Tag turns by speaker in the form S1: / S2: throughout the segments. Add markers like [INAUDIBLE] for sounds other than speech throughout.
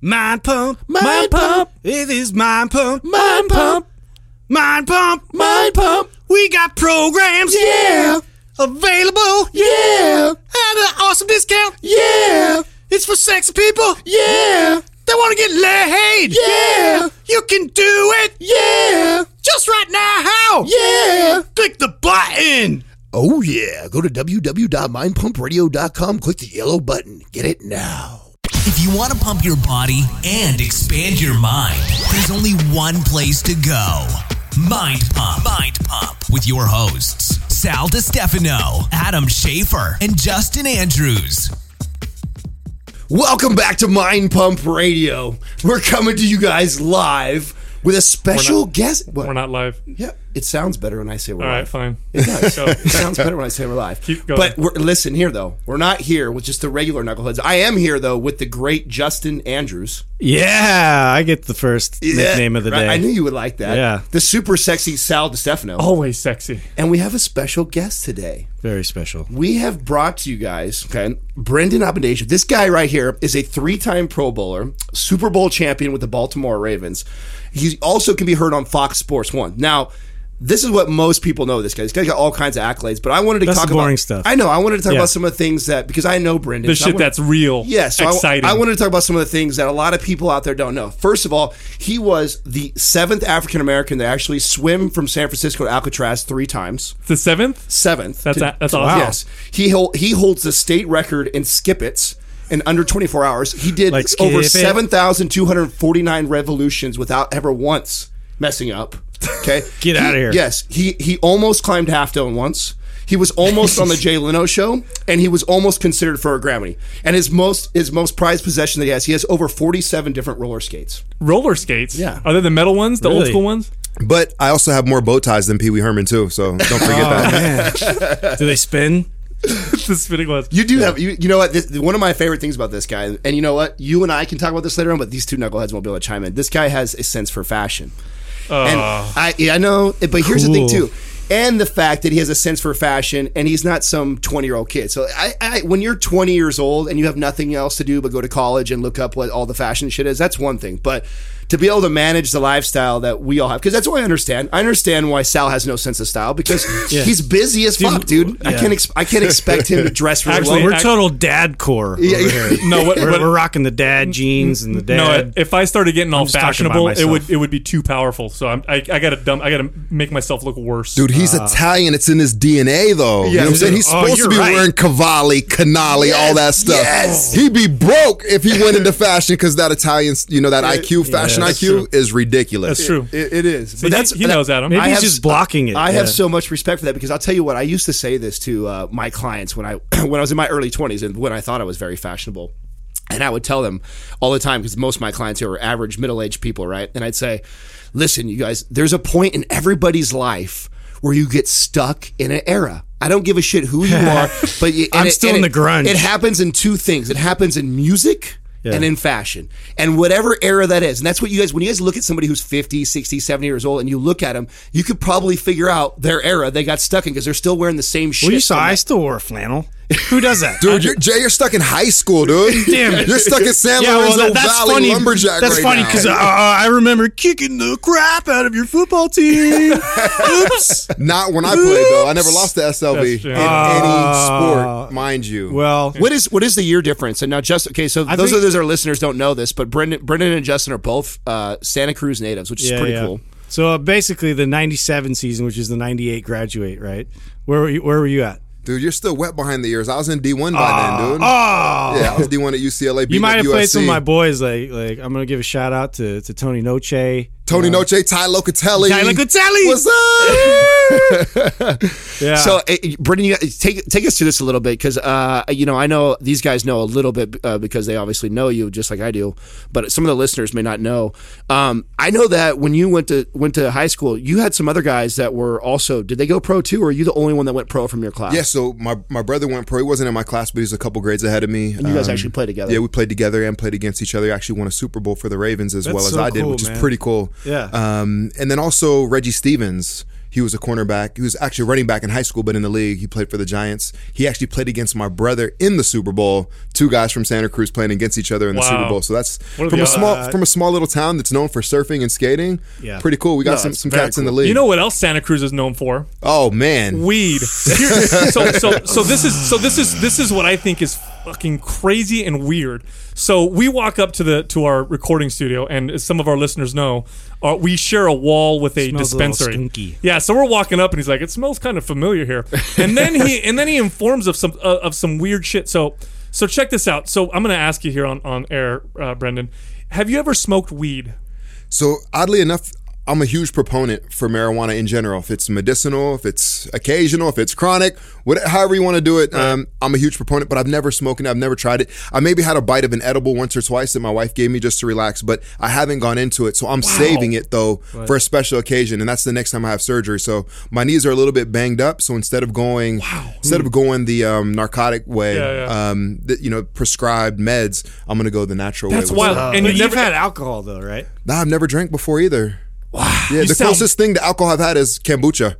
S1: Mind pump,
S2: Mind pump.
S1: It is mind pump,
S2: Mind pump.
S1: mind pump,
S2: Mind pump.
S1: We got programs,
S2: Yeah.
S1: available
S2: Yeah.
S1: at an awesome discount.
S2: Yeah.
S1: It's for sexy people
S2: Yeah.
S1: They want to get laid.
S2: Yeah.
S1: You can do it
S2: Yeah.
S1: just right now. How?
S2: Yeah.
S1: Click the button.
S2: Oh, yeah. Go to www.mindpumpradio.com. Click the yellow button. Get it now.
S3: If you want to pump your body and expand your mind, there's only one place to go. Mind Pump. Mind Pump with your hosts, Sal DiStefano, Adam Schafer, and Justin Andrews.
S2: Welcome back to Mind Pump Radio. We're coming to you guys live with a special guest. What?
S4: We're not live.
S2: Yeah, it sounds better when I say we're
S4: All right,
S2: live.
S4: All right, fine.
S2: It does. [LAUGHS]
S4: Go.
S2: it sounds better when I say we're live.
S4: Keep going.
S2: But we're, listen here, though. We're not here with just the regular knuckleheads. I am here, though, with the great Justin Andrews.
S1: Yeah, I get the first nickname of the
S2: Right,
S1: day.
S2: I knew you would like that.
S1: Yeah.
S2: The super sexy Sal DiStefano.
S4: Always sexy.
S2: And we have a special guest today.
S1: Very special.
S2: We have brought to you guys, okay, Brendon Ayanbadejo. This guy right here is a three-time Pro Bowler, Super Bowl champion with the Baltimore Ravens. He also can be heard on Fox Sports One. Now, this is what most people know. This guy. This guy got all kinds of accolades, but I wanted to
S1: That's
S2: talk
S1: boring
S2: about
S1: stuff.
S2: I know. I wanted to talk
S1: Yeah.
S2: about some of the things that because I know Brendon.
S4: The
S2: so
S4: shit
S2: wanna-
S4: that's real.
S2: yeah, so I-
S4: exciting.
S2: I, wanted to talk about some of the things that a lot of people out there don't know. First of all, he was the seventh African American to actually swim from San Francisco to Alcatraz three times.
S4: the seventh.
S2: Seventh.
S4: That's
S2: To-
S4: a- that's awesome.
S2: Yes, he he holds the state record in skippets in under 24 hours. He did
S1: Like
S2: over 7,249 revolutions without ever once messing up. Okay, [LAUGHS]
S1: Get
S2: out
S1: of here.
S2: Yes, he he almost climbed half dome once. He was almost on the [LAUGHS] Jay Leno show, and he was almost considered for a Grammy. And his most his most prized possession that he has, he has over 47 different roller skates.
S4: Roller skates.
S2: Yeah.
S4: Are they the metal ones? The old school ones?
S5: But I also have more bow ties than Pee Wee Herman too, so don't forget oh, that. [LAUGHS]
S1: Do they spin? [LAUGHS]
S4: the spinning ones.
S2: You do have you, you know what this, one of my favorite things about this guy, and you know what you and I can talk about this later on, but these two knuckleheads won't be able to chime in. This guy has a sense for fashion, and ah. I yeah, I know, but here's the thing too. And the fact that he has a sense for fashion, and he's not some twenty-year-old kid. So, I, I, when you're twenty years old and you have nothing else to do but go to college and look up what all the fashion shit is, that's one thing. But to be able to manage the lifestyle that we all have, because that's what I understand. I understand why Sal has no sense of style because [LAUGHS] he's busy as fuck, dude. I can't, ex- I can't expect him to dress really
S4: Actually,
S2: well.
S1: We're
S4: act-
S1: total dad core over
S2: Yeah,
S1: here.
S4: No, what,
S1: We're,
S4: what-
S1: we're rocking the dad jeans and the dad.
S4: no.
S1: dad.
S4: If I started getting all
S1: just talking about
S4: fashionable, it would it would be too powerful. So I'm, I I gotta dumb. I gotta make myself look worse.
S5: Dude, he's uh, Italian. It's in his DNA, though. you know what I'm saying? He's
S1: Oh,
S5: supposed to be
S1: right.
S5: wearing Cavalli, Canali, all that stuff.
S2: yes.
S5: He'd be broke if he went into fashion because that Italian, you know, that IQ, fashion
S4: that's
S5: IQ is ridiculous.
S4: That's true.
S2: It, it is,
S4: See, he- he knows, Adam.
S1: Maybe
S2: I
S1: he's
S2: have-
S1: just blocking it.
S2: I have
S1: Yeah.
S2: so much respect for that because I'll tell you what I used to say this to uh, my clients when I [CLEARS THROAT] when I was in my early twenties and when I thought I was very fashionable, and I would tell them all the time because most of my clients here are average middle aged people, right? And I'd say, "Listen, you guys, there's a point in everybody's life where you get stuck in an era." I don't give a shit who you [LAUGHS] are, but you,
S1: I'm
S2: it-
S1: still in
S2: it-
S1: the grunge.
S2: It happens in two things. It happens in music
S1: Yeah.
S2: and in fashion and whatever era that is and that's what you guys when you guys look at somebody who's 50 60 70 years old and you look at them you could probably figure out their era they got stuck in because they're still wearing the same shit
S1: Well, you saw I still wore a flannel. Who does that?
S5: Dude, you're, Jay, you're stuck in high school, dude. [LAUGHS]
S1: Damn it.
S5: You're stuck in San
S1: yeah, well, that, that's
S5: Valley
S1: funny.
S5: lumberjack
S1: That's
S5: right
S1: funny because uh, I remember kicking the crap out of your football team. [LAUGHS] Oops.
S5: Not when I played, though. I never lost to SLV
S4: That's true.
S5: in any sport, mind you.
S1: Well,
S2: what is what is the year difference and now just okay so those
S1: think-
S2: of those our listeners don't know this but Brendon, Brendon and Justin are both uh, Santa Cruz natives which is pretty cool
S1: So uh, basically, the '97 season, which is the '98 graduate, right? Where were you, where were you at?
S5: Dude, you're still wet behind the ears. I was in D1 by then, ah, dude.
S1: Oh,
S5: Yeah, I was D1 at UCLA.
S1: you might have played some of my boys. Like, like I'm gonna give a shout out to to Tony Noche.
S5: Tony Noche, Ty Locatelli.
S1: Ty Locatelli.
S5: What's up? [LAUGHS]
S1: Yeah.
S2: So, uh, Brendon, take take us through this a little bit because uh, you know I know these guys know a little bit uh, because they obviously know you just like I do, but some of the listeners may not know. Um, I know that when you went to went to high school, you had some other guys that were also. Did they go pro too, or are you the only one that went pro from your class?
S5: yeah, so my, my brother went pro. He wasn't in my class, but he's a couple grades ahead of me.
S2: And you guys actually played together.
S5: Yeah, we played together and played against each other. He actually won a Super Bowl for the Ravens as
S1: That's
S5: well as
S1: so
S5: I did,
S1: cool,
S5: which
S1: man.
S5: is pretty cool.
S1: Yeah.
S5: Um, and then also Reggie Stephens. He was a cornerback. He was actually running back in high school, but in the league, he played for the Giants. He actually played against my brother in the Super Bowl. Two guys from Santa Cruz playing against each other in the
S4: Wow.
S5: Super Bowl. So that's from a small
S1: odds?
S5: from a small little town that's known for surfing and skating.
S1: Yeah.
S5: pretty cool. We got
S2: No,
S5: some some
S2: very
S5: cats in the
S2: cool.
S5: league.
S4: You know what else Santa Cruz is known for?
S5: Oh man,
S4: Weed. [LAUGHS] So so so this is so this is this is what I think is fucking crazy and weird. So we walk up to the to our recording studio, and as some of our listeners know, uh, we share a wall with a
S1: Smells a
S4: dispensary.
S1: skunky.
S4: Yeah, so we're walking up, and he's like, "It smells kind of familiar here," [LAUGHS] and then he and then he informs of some uh, of some weird shit. So so check this out. So I'm going to ask you here on on air, uh, Brendon. Have you ever smoked weed?
S5: So oddly enough, I'm a huge proponent for marijuana in general. If it's medicinal, if it's occasional, if it's chronic, whatever, however you want to do it, um, I'm a huge proponent. But I've never smoked it. I've never tried it. I maybe had a bite of an edible once or twice that my wife gave me just to relax, but I haven't gone into it. So I'm saving it though for a special occasion, and that's the next time I have surgery. So my knees are a little bit banged up. So instead of going, instead of going the um, narcotic way,
S4: Yeah, yeah.
S5: Um, the, you know, prescribed meds, I'm gonna go the natural
S4: That's
S5: way. with
S4: wild.
S5: it.
S4: and you've
S1: you've
S4: never
S1: had alcohol though, right?
S5: Nah, I've never drank before either. Wow. Yeah, the
S4: sound-
S5: closest thing to alcohol I've had is kombucha.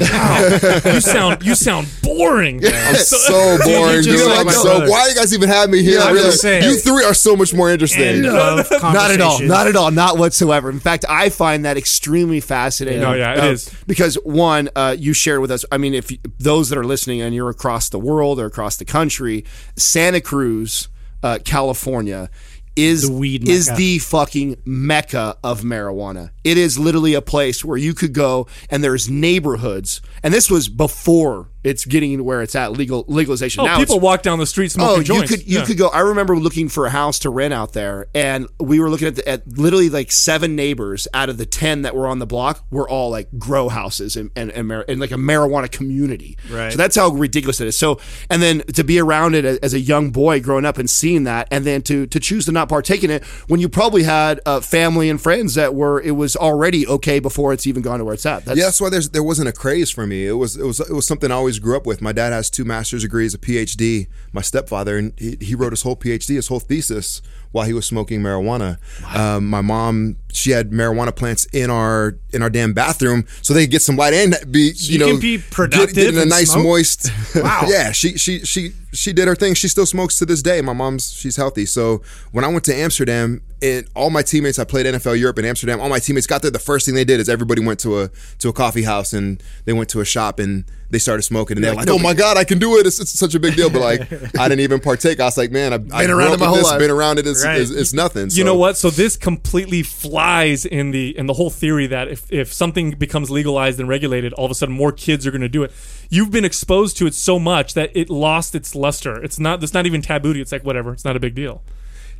S4: you sound you sound boring.
S5: I'm so [LAUGHS] boring,
S1: just
S5: dude.
S1: like
S5: so.
S1: brother.
S5: Why you guys even have me here?
S2: Yeah,
S5: Really?
S2: saying.
S5: you three are so much more interesting.
S1: End of
S2: Not at all. Not at all. Not whatsoever. In fact, I find that extremely fascinating.
S4: No, yeah, it
S2: uh,
S4: is.
S2: because one, uh, you share with us. I mean, if you, those that are listening and you're across the world or across the country, Santa Cruz, uh, California. Is
S1: The weed
S2: is
S1: mecca.
S2: the fucking mecca of marijuana. It is literally a place where you could go and there's neighborhoods, and this was before it's getting to where it's at legal legalization.
S4: Oh,
S2: now
S4: people walk down the street smoking
S2: Oh,
S4: joints.
S2: you could you
S4: Yeah.
S2: could go. I remember looking for a house to rent out there, and we were looking at, the, at literally like seven neighbors out of the ten that were on the block were all like grow houses and and, and, mar- and like a marijuana community.
S1: Right.
S2: So that's how ridiculous it is. So and then to be around it as a young boy growing up and seeing that, and then to to choose to not partake in it when you probably had uh, family and friends that were it was already okay before it's even gone to where it's at. That's,
S5: Yeah, that's why there's there wasn't a craze for me. It was it was it was something I always grew up with. My dad has two master's degrees, a PhD. My stepfather, and he, he wrote his whole PhD, his whole thesis while he was smoking marijuana. Um, my mom, she had marijuana plants in our in our damn bathroom, so they could get some light and be you,
S1: you
S5: know
S1: can be productive
S5: get in a nice
S1: smoke?
S5: moist. [LAUGHS]
S1: Wow.
S5: yeah, she she she she did her thing. She still smokes to this day. My mom's she's healthy. So when I went to Amsterdam, and all my teammates, I played NFL Europe in Amsterdam. All my teammates got there. The first thing they did is everybody went to a to a coffee house and they went to a shop and they started smoking. And they're like, "Oh my god, I can do it! It's, it's such a big deal." But like, [LAUGHS] I didn't even partake. I was like, "Man, I've been
S2: around it my whole life.
S5: Been around it. It's,
S1: Right.
S5: it's, it's nothing."
S4: You know what? So this completely flies in the in the whole theory that if, if something becomes legalized and regulated, all of a sudden more kids are going to do it. You've been exposed to it so much that it lost its luster. It's not. It's not even taboo. It's like whatever. It's not a big deal.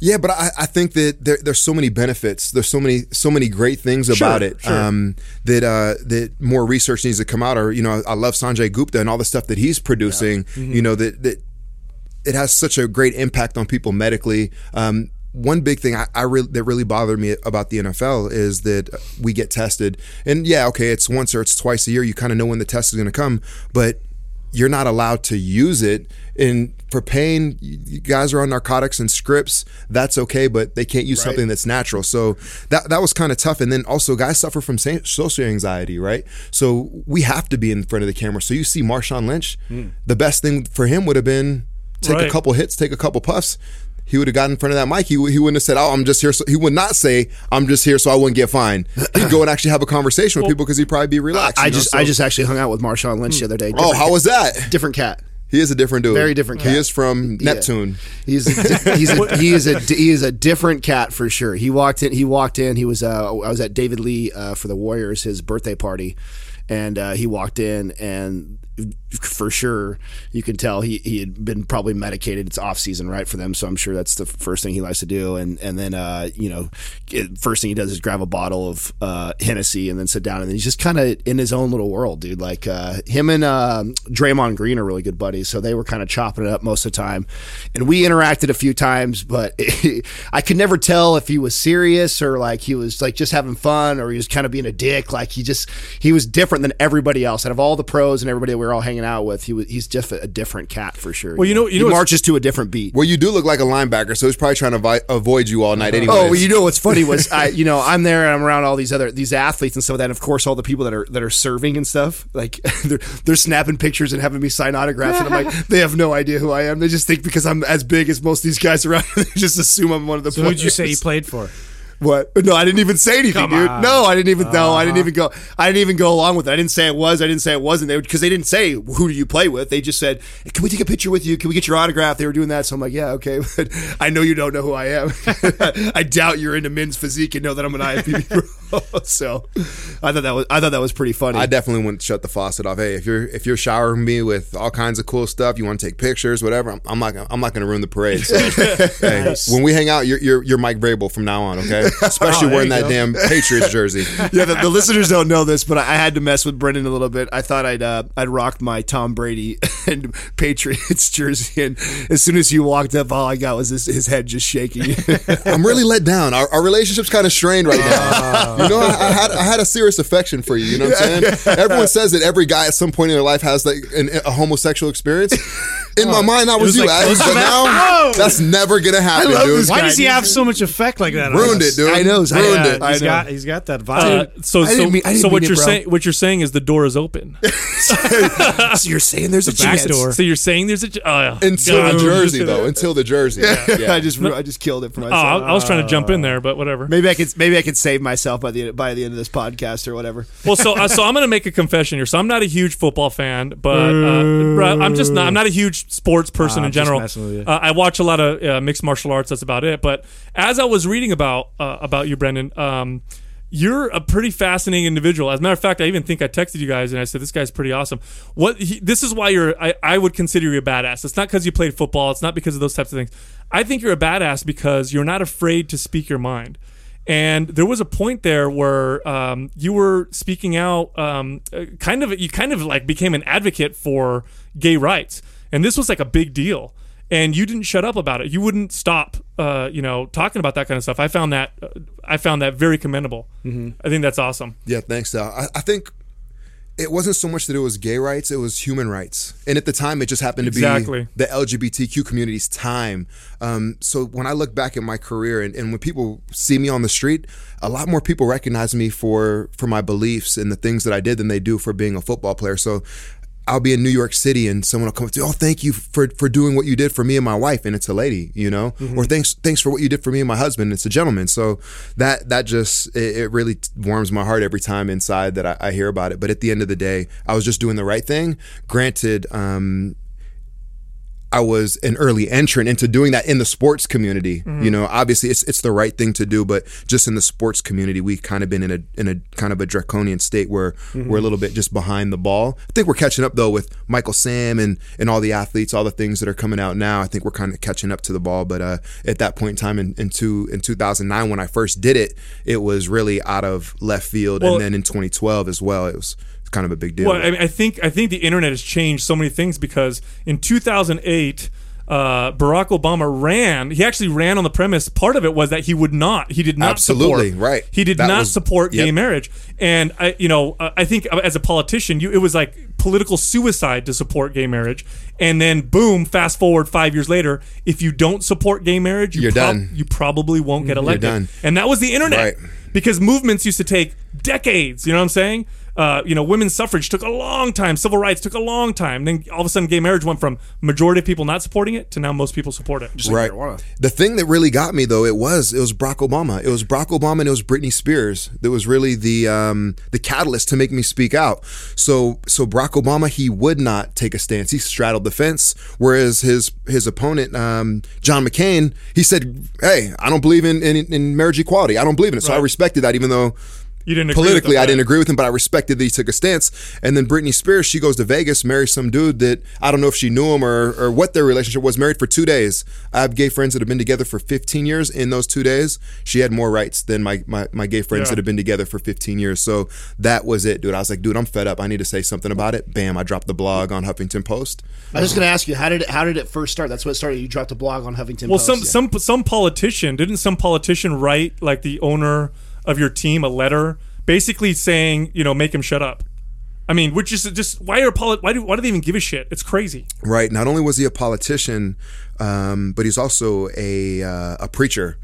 S5: Yeah, but I, I think that there, there's so many benefits. There's so many so many great things about it
S4: sure.
S5: um, that uh, that more research needs to come out. Or you know, I love Sanjay Gupta and all the stuff that he's producing. You know that that it has such a great impact on people medically. Um, one big thing I, I really that really bothered me about the NFL is that we get tested, and yeah, okay, it's once or it's twice a year. You kind of know when the test is going to come, but you're not allowed to use it. And for pain, you guys are on narcotics and scripts. That's okay, but they can't use something that's natural. So that that was kind of tough. And then also, guys suffer from social anxiety, right? So we have to be in front of the camera. So you see Marshawn Lynch, hmm. the best thing for him would have been take a couple hits, take a couple puffs. He would have gotten in front of that mic. He, he wouldn't have said, "Oh, I'm just here." So he would not say, "I'm just here so I wouldn't get fined." He'd go and actually have a conversation with people because he'd probably be relaxed.
S2: I
S5: you know?
S2: just
S5: So-
S2: I just actually hung out with Marshawn Lynch the other day.
S5: oh, how was that?
S2: different cat?
S5: He is a different dude.
S2: Very different cat.
S5: He is from Neptune.
S2: He's a, di- he's a, he is a he is a different cat for sure. He walked in. He walked in. He was uh, I was at David Lee uh, for the Warriors his birthday party, and uh, he walked in and for sure you can tell he, he had been probably medicated. It's off season right for them, so I'm sure that's the first thing he likes to do. And and then uh, you know first thing he does is grab a bottle of uh, Hennessy and then sit down and then he's just kind of in his own little world, dude. Like uh, him and uh, Draymond Green are really good buddies, so they were kind of chopping it up most of the time. And we interacted a few times, but [LAUGHS] I could never tell if he was serious or like he was like just having fun or he was kind of being a dick. Like he just he was different than everybody else. Out of all the pros and everybody we were all hanging out with, he was he's just a, a different cat for sure.
S4: Well, you know- you know what's-
S2: marches to a different beat.
S5: Well, you do look like a linebacker, so he's probably trying to vi- avoid you all night uh-huh. anyway.
S2: Oh, well, you know what's funny was I, you know, I'm there and I'm around all these other these athletes and stuff like that. And of course, all the people that are that are serving and stuff, like [LAUGHS] they're they're snapping pictures and having me sign autographs, and I'm like, [LAUGHS] they have no idea who I am. They just think because I'm as big as most of these guys around, [LAUGHS] they just assume I'm one of the.
S1: So who'd you say you played for?
S2: What? No, I didn't even say anything,
S1: Come
S2: dude.
S1: on.
S2: No, I didn't even. No, I
S1: Uh-huh.
S2: didn't even go. I didn't even go along with it. I didn't say it was. I didn't say it wasn't. They because they didn't say who do you play with. They just said, "Can we take a picture with you? Can we get your autograph?" They were doing that, so I'm like, "Yeah, okay." But [LAUGHS] I know you don't know who I am. [LAUGHS] I doubt you're into men's physique and know that I'm an IFBB. [LAUGHS] so I thought that was. I thought that was pretty funny.
S5: I definitely wouldn't shut the faucet off. Hey, if you're if you're showering me with all kinds of cool stuff, you want to take pictures, whatever. I'm, I'm not I'm not going to ruin the parade. So, [LAUGHS] hey, when we hang out, you're, you're you're Mike Vrabel from now on, okay? [LAUGHS] Especially
S1: Oh,
S5: wearing that
S1: go.
S5: damn Patriots jersey.
S2: yeah, the, the listeners don't know this, but I, I had to mess with Brendon a little bit. I thought I'd uh, I'd rocked my Tom Brady and Patriots jersey, and as soon as he walked up, all I got was his, his head just shaking.
S5: I'm really let down. Our, our relationship's kind of strained right
S1: Ah.
S5: Now. you know, I, I had I had a serious affection for you. You know what I'm saying? Everyone says that every guy at some point in their life has like an, a homosexual experience. In my mind, that was,
S1: was
S5: you,
S1: like
S5: Adam, but [LAUGHS] now
S1: that. Whoa.
S5: that's never gonna happen, dude.
S2: this
S1: Why
S2: guy,
S1: does he
S2: dude.
S1: have so much effect like that?
S5: Ruined it, dude.
S2: I know, I
S5: Ruined
S2: know.
S5: it.
S2: I
S1: He's
S2: know.
S1: got he's got that
S4: Uh,
S1: vibe.
S4: so so,
S2: mean-
S4: so what you're saying what you're saying is the door is open. [LAUGHS]
S2: so you're saying there's a
S1: back
S2: chance?
S1: door.
S4: so you're saying there's a oh,
S5: Until
S4: God.
S5: the jersey, [LAUGHS] though. Until the jersey. Yeah.
S2: I just I just killed it for
S4: Oh,
S2: myself.
S4: I, I was trying to jump in there, but whatever.
S2: Maybe I could maybe I could save myself by the by the end of this podcast or whatever.
S4: Well, so uh, so I'm going to make a confession here. So I'm not a huge football fan, but uh, bro, I'm just not. I'm not a huge sports person in general.
S1: messing with you.
S4: Uh, I watch a lot of uh, mixed martial arts. That's about it. But as I was reading about uh, about you, Brendon. Um, you're a pretty fascinating individual. As a matter of fact, I even think I texted you guys and I said this guy's pretty awesome. What he, this is why you're I, I would consider you a badass. It's not because you played football. It's not because of those types of things. I think you're a badass because you're not afraid to speak your mind. And there was a point there where um, you were speaking out, um, uh, kind of, you kind of like became an advocate for gay rights, and this was like a big deal. And you didn't shut up about it. You wouldn't stop, uh, you know, talking about that kind of stuff. I found that, uh, I found that very commendable. I think that's awesome.
S5: Yeah, thanks, Sal. I, I think it wasn't so much that it was gay rights; it was human rights. And at the time, it just happened to
S4: Exactly.
S5: be the LGBTQ community's time. Um, so when I look back at my career, and, and when people see me on the street, a lot more people recognize me for for my beliefs and the things that I did than they do for being a football player. So. I'll be in New York City and someone will come up to, oh, thank you for, for doing what you did for me and my wife, and it's a lady, you know, or thanks thanks for what you did for me and my husband, it's a gentleman. So that that just it, it really warms my heart every time inside that I, I hear about it. But at the end of the day, I was just doing the right thing. Granted, um, I was an early entrant into doing that in the sports community. You know, obviously it's it's the right thing to do, but just in the sports community, we've kind of been in a in a kind of a draconian state where we're a little bit just behind the ball. I think we're catching up though with Michael Sam and and all the athletes, all the things that are coming out now. I think we're kind of catching up to the ball. But uh, at that point in time, in, in two in 2009 when I first did it, it was really out of left field,
S4: Well-
S5: and then in 2012 as well, it was kind of a big deal.
S4: Well, I, mean, I think I think the internet has changed so many things because in 2008, uh, Barack Obama ran. He actually ran on the premise. Part of it was that he would not. He did not
S5: Absolutely,
S4: support.
S5: right.
S4: He did
S5: That
S4: not
S5: was-
S4: support gay marriage. And I, you know, uh, I think as a politician, you it was like political suicide to support gay marriage. And then boom, fast forward five years later, if you don't support gay marriage, you
S5: You're
S4: prob-
S5: done.
S4: You probably won't get elected.
S5: done.
S4: And that was the internet
S5: Right.
S4: because movements used to take decades. You know what I'm saying? Uh, you know, women's suffrage took a long time. Civil rights took a long time. Then all of a sudden, gay marriage went from majority of people not supporting it to now most people support it.
S5: right. The thing that really got me though, it was it was Barack Obama. It was Barack Obama and it was Britney Spears that was really the um, the catalyst to make me speak out. So so Barack Obama he would not take a stance. He straddled the fence, whereas his his opponent um, John McCain he said, "Hey, I don't believe in in, in marriage equality. I don't believe in it." So I respected that, even though
S4: You didn't agree with
S5: politically
S4: them,
S5: I didn't agree with him, but I respected that he took a stance. And then Britney Spears, she goes to Vegas, marries some dude that I don't know if she knew him or, or what their relationship was. Married for two days. I have gay friends that have been together for 15 years. In those two days, she had more rights than my my, my gay friends
S4: Yeah.
S5: that have been together for 15 years. So that was it, dude. I was like, dude, I'm fed up. I need to say something about it. Bam! I dropped the blog on Huffington Post.
S2: I was just going to ask you how did it, how did it first start? That's what started. You dropped a blog on Huffington
S4: Well,
S2: Post.
S4: some
S2: Yeah.
S4: some some politician didn't some politician write like the owner of your team a letter, basically saying, you know, make him shut up. I mean, which is just why are poli- why do why do they even give a shit? It's crazy.
S5: Right. Not only was he a politician, um, but he's also a uh, a preacher.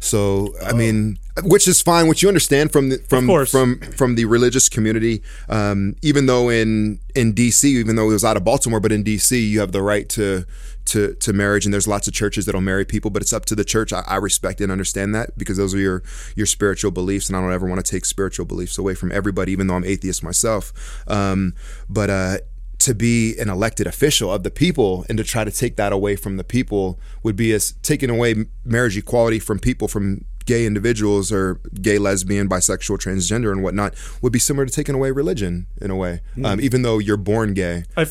S5: So I mean, which is fine, which you understand from the, from from from the religious community. Um, even though in in DC, even though it was out of Baltimore, but in DC, you have the right to to to marriage, and there's lots of churches that'll marry people, but it's up to the church. I, I respect and understand that because those are your your spiritual beliefs, and I don't ever want to take spiritual beliefs away from everybody, even though I'm atheist myself. Um, but uh, to be an elected official of the people and to try to take that away from the people would be as taking away marriage equality from people from gay individuals or gay lesbian bisexual transgender and whatnot would be similar to taking away religion in a way um, even though you're born gay
S4: I- I-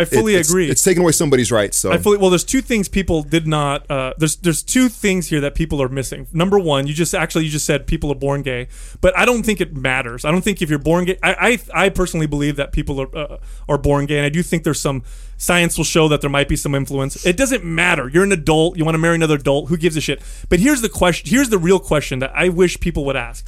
S4: I fully
S5: it's-
S4: agree.
S5: it's taking away somebody's rights so
S4: I fully well. There's two things people did not. Uh, there's there's two things here that people are missing. Number one, you just actually you just said people are born gay, but I don't think it matters. I don't think if you're born gay. I I, I personally believe that people are uh, are born gay, and I do think there's some science will show that there might be some influence. It doesn't matter. You're an adult. You want to marry another adult. Who gives a shit? But here's the question. Here's the real question that I wish people would ask.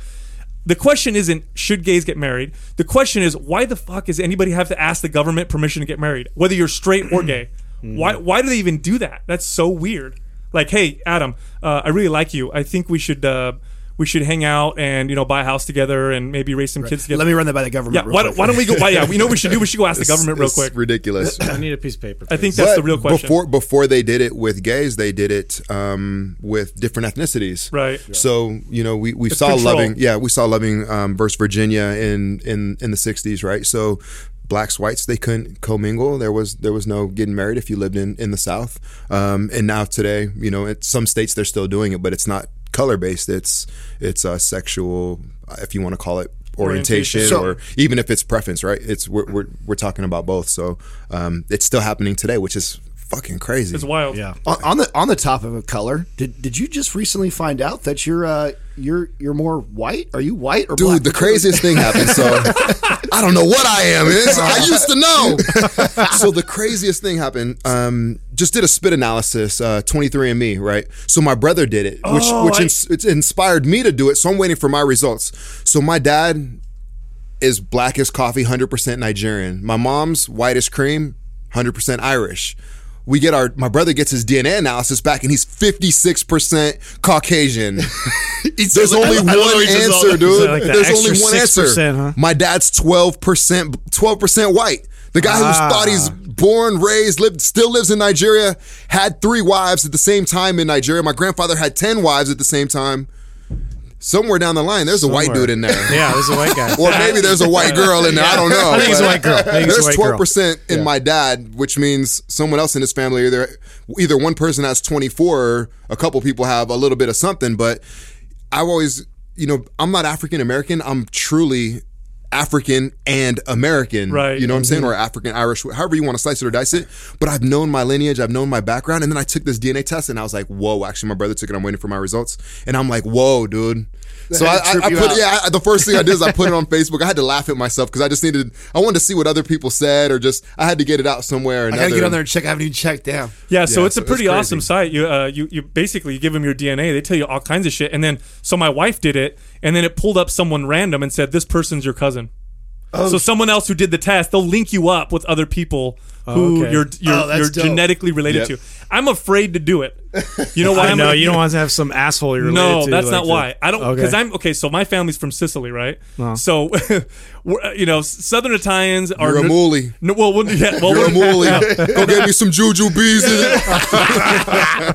S4: The question isn't should gays get married. The question is why the fuck does anybody have to ask the government permission to get married, whether you're straight or gay? Why why do they even do that? That's so weird. Like, hey, Adam, uh, I really like you. I think we should uh, we should hang out and you know buy a house together and maybe raise some kids together.
S6: Let me run that by the government.
S4: yeah,
S6: real
S4: why,
S6: quick.
S4: don't- why don't we go? Why, yeah, we know what we should do. We should go ask the government real
S5: It's
S4: quick.
S5: ridiculous
S1: I need a piece of paper.
S4: I think that's
S5: But
S4: the real question.
S5: Before before they did it with gays, they did it um, with different ethnicities.
S4: Right.
S5: So you know we, we
S4: It's
S5: saw
S4: control.
S5: loving yeah we saw loving um, versus Virginia in in in the '60s right. So blacks whites they couldn't commingle. There was there was no getting married if you lived in in the South. Um, and now today you know in some states they're still doing it, but it's not color based. It's it's uh, sexual if you want to call it orientation,
S4: Orientation.
S6: So-
S5: or even if it's preference, right? It's we're we're, we're talking about both. So um, it's still happening today, which is fucking crazy.
S4: it's wild.
S1: Yeah.
S6: on, on the on the top of a color, did did you just recently find out that you're uh you're you're more white? Are you white or
S5: Dude,
S6: black?
S5: the craziest thing happened. So [LAUGHS] I don't know what I am. It's- I used to know. [LAUGHS] so the craziest thing happened. Um, just did a spit analysis, uh, 23andMe, right? So my brother did it, which
S4: Oh,
S5: which
S4: I-
S5: ins- it inspired me to do it. So I'm waiting for my results. So my dad is black as coffee, 100% Nigerian. My mom's white as cream, 100% Irish. We get our my brother gets his DNA analysis back and he's 56% Caucasian. [LAUGHS] There's only one answer, dude.
S1: like
S5: There's only one answer.
S1: 6%, huh?
S5: My dad's 12% 12% white. The guy who
S1: Ah.
S5: thought he's born, raised, lived, still lives in Nigeria, had three wives at the same time in Nigeria. My grandfather had 10 wives at the same time. Somewhere down the line, there's a white dude in there. [LAUGHS]
S1: Yeah, there's a white guy.
S5: Or maybe there's a white girl in there. I don't know.
S1: I think it's a white girl. I think it's a
S5: There's twelve percent in my dad, which means someone else in his family either either one person has 24 or a couple people have a little bit of something. But I've always, you know, I'm not African American. I'm truly African and American.
S4: Right.
S5: You know what I'm saying? Mm-hmm. Or African Irish, however you want to slice it or dice it. But I've known my lineage, I've known my background, and then I took this DNA test and I was like, whoa, actually my brother took it. I'm waiting for my results. And I'm like, whoa, dude. So I, I, I put
S6: out.
S5: yeah. I, the first thing I did is I put it on [LAUGHS] Facebook. I had to laugh at myself because I just needed. I wanted to see what other people said, or just I had to get it out somewhere. Or
S6: I gotta get on there and check. I haven't even checked down.
S4: Yeah, so
S5: Yeah,
S4: it's a
S5: so it's
S4: pretty
S5: crazy.
S4: awesome site. You, uh, you, you basically you give them your DNA. They tell you all kinds of shit, and then so my wife did it, and then it pulled up someone random and said this person's your cousin.
S6: Oh.
S4: So someone else who did the test, they'll link you up with other people who
S1: okay.
S4: you're you're,
S6: Oh,
S4: you're genetically related
S5: Yep.
S4: to. I'm afraid to do it. [LAUGHS] You know why?
S1: I
S4: I'm
S1: know
S4: gonna-
S1: you don't want to have some asshole you're related
S4: no,
S1: to.
S4: that's
S1: like
S4: not
S1: the-
S4: why. I don't because
S1: Okay.
S4: I'm okay. So my family's from Sicily, right?
S1: Oh.
S4: So, [LAUGHS] we're, you know, Southern Italians are
S5: You're a moolie.
S4: No, well, well, yeah, well,
S5: You're a [LAUGHS]
S4: we're-
S5: Go get me some juju bees. In it.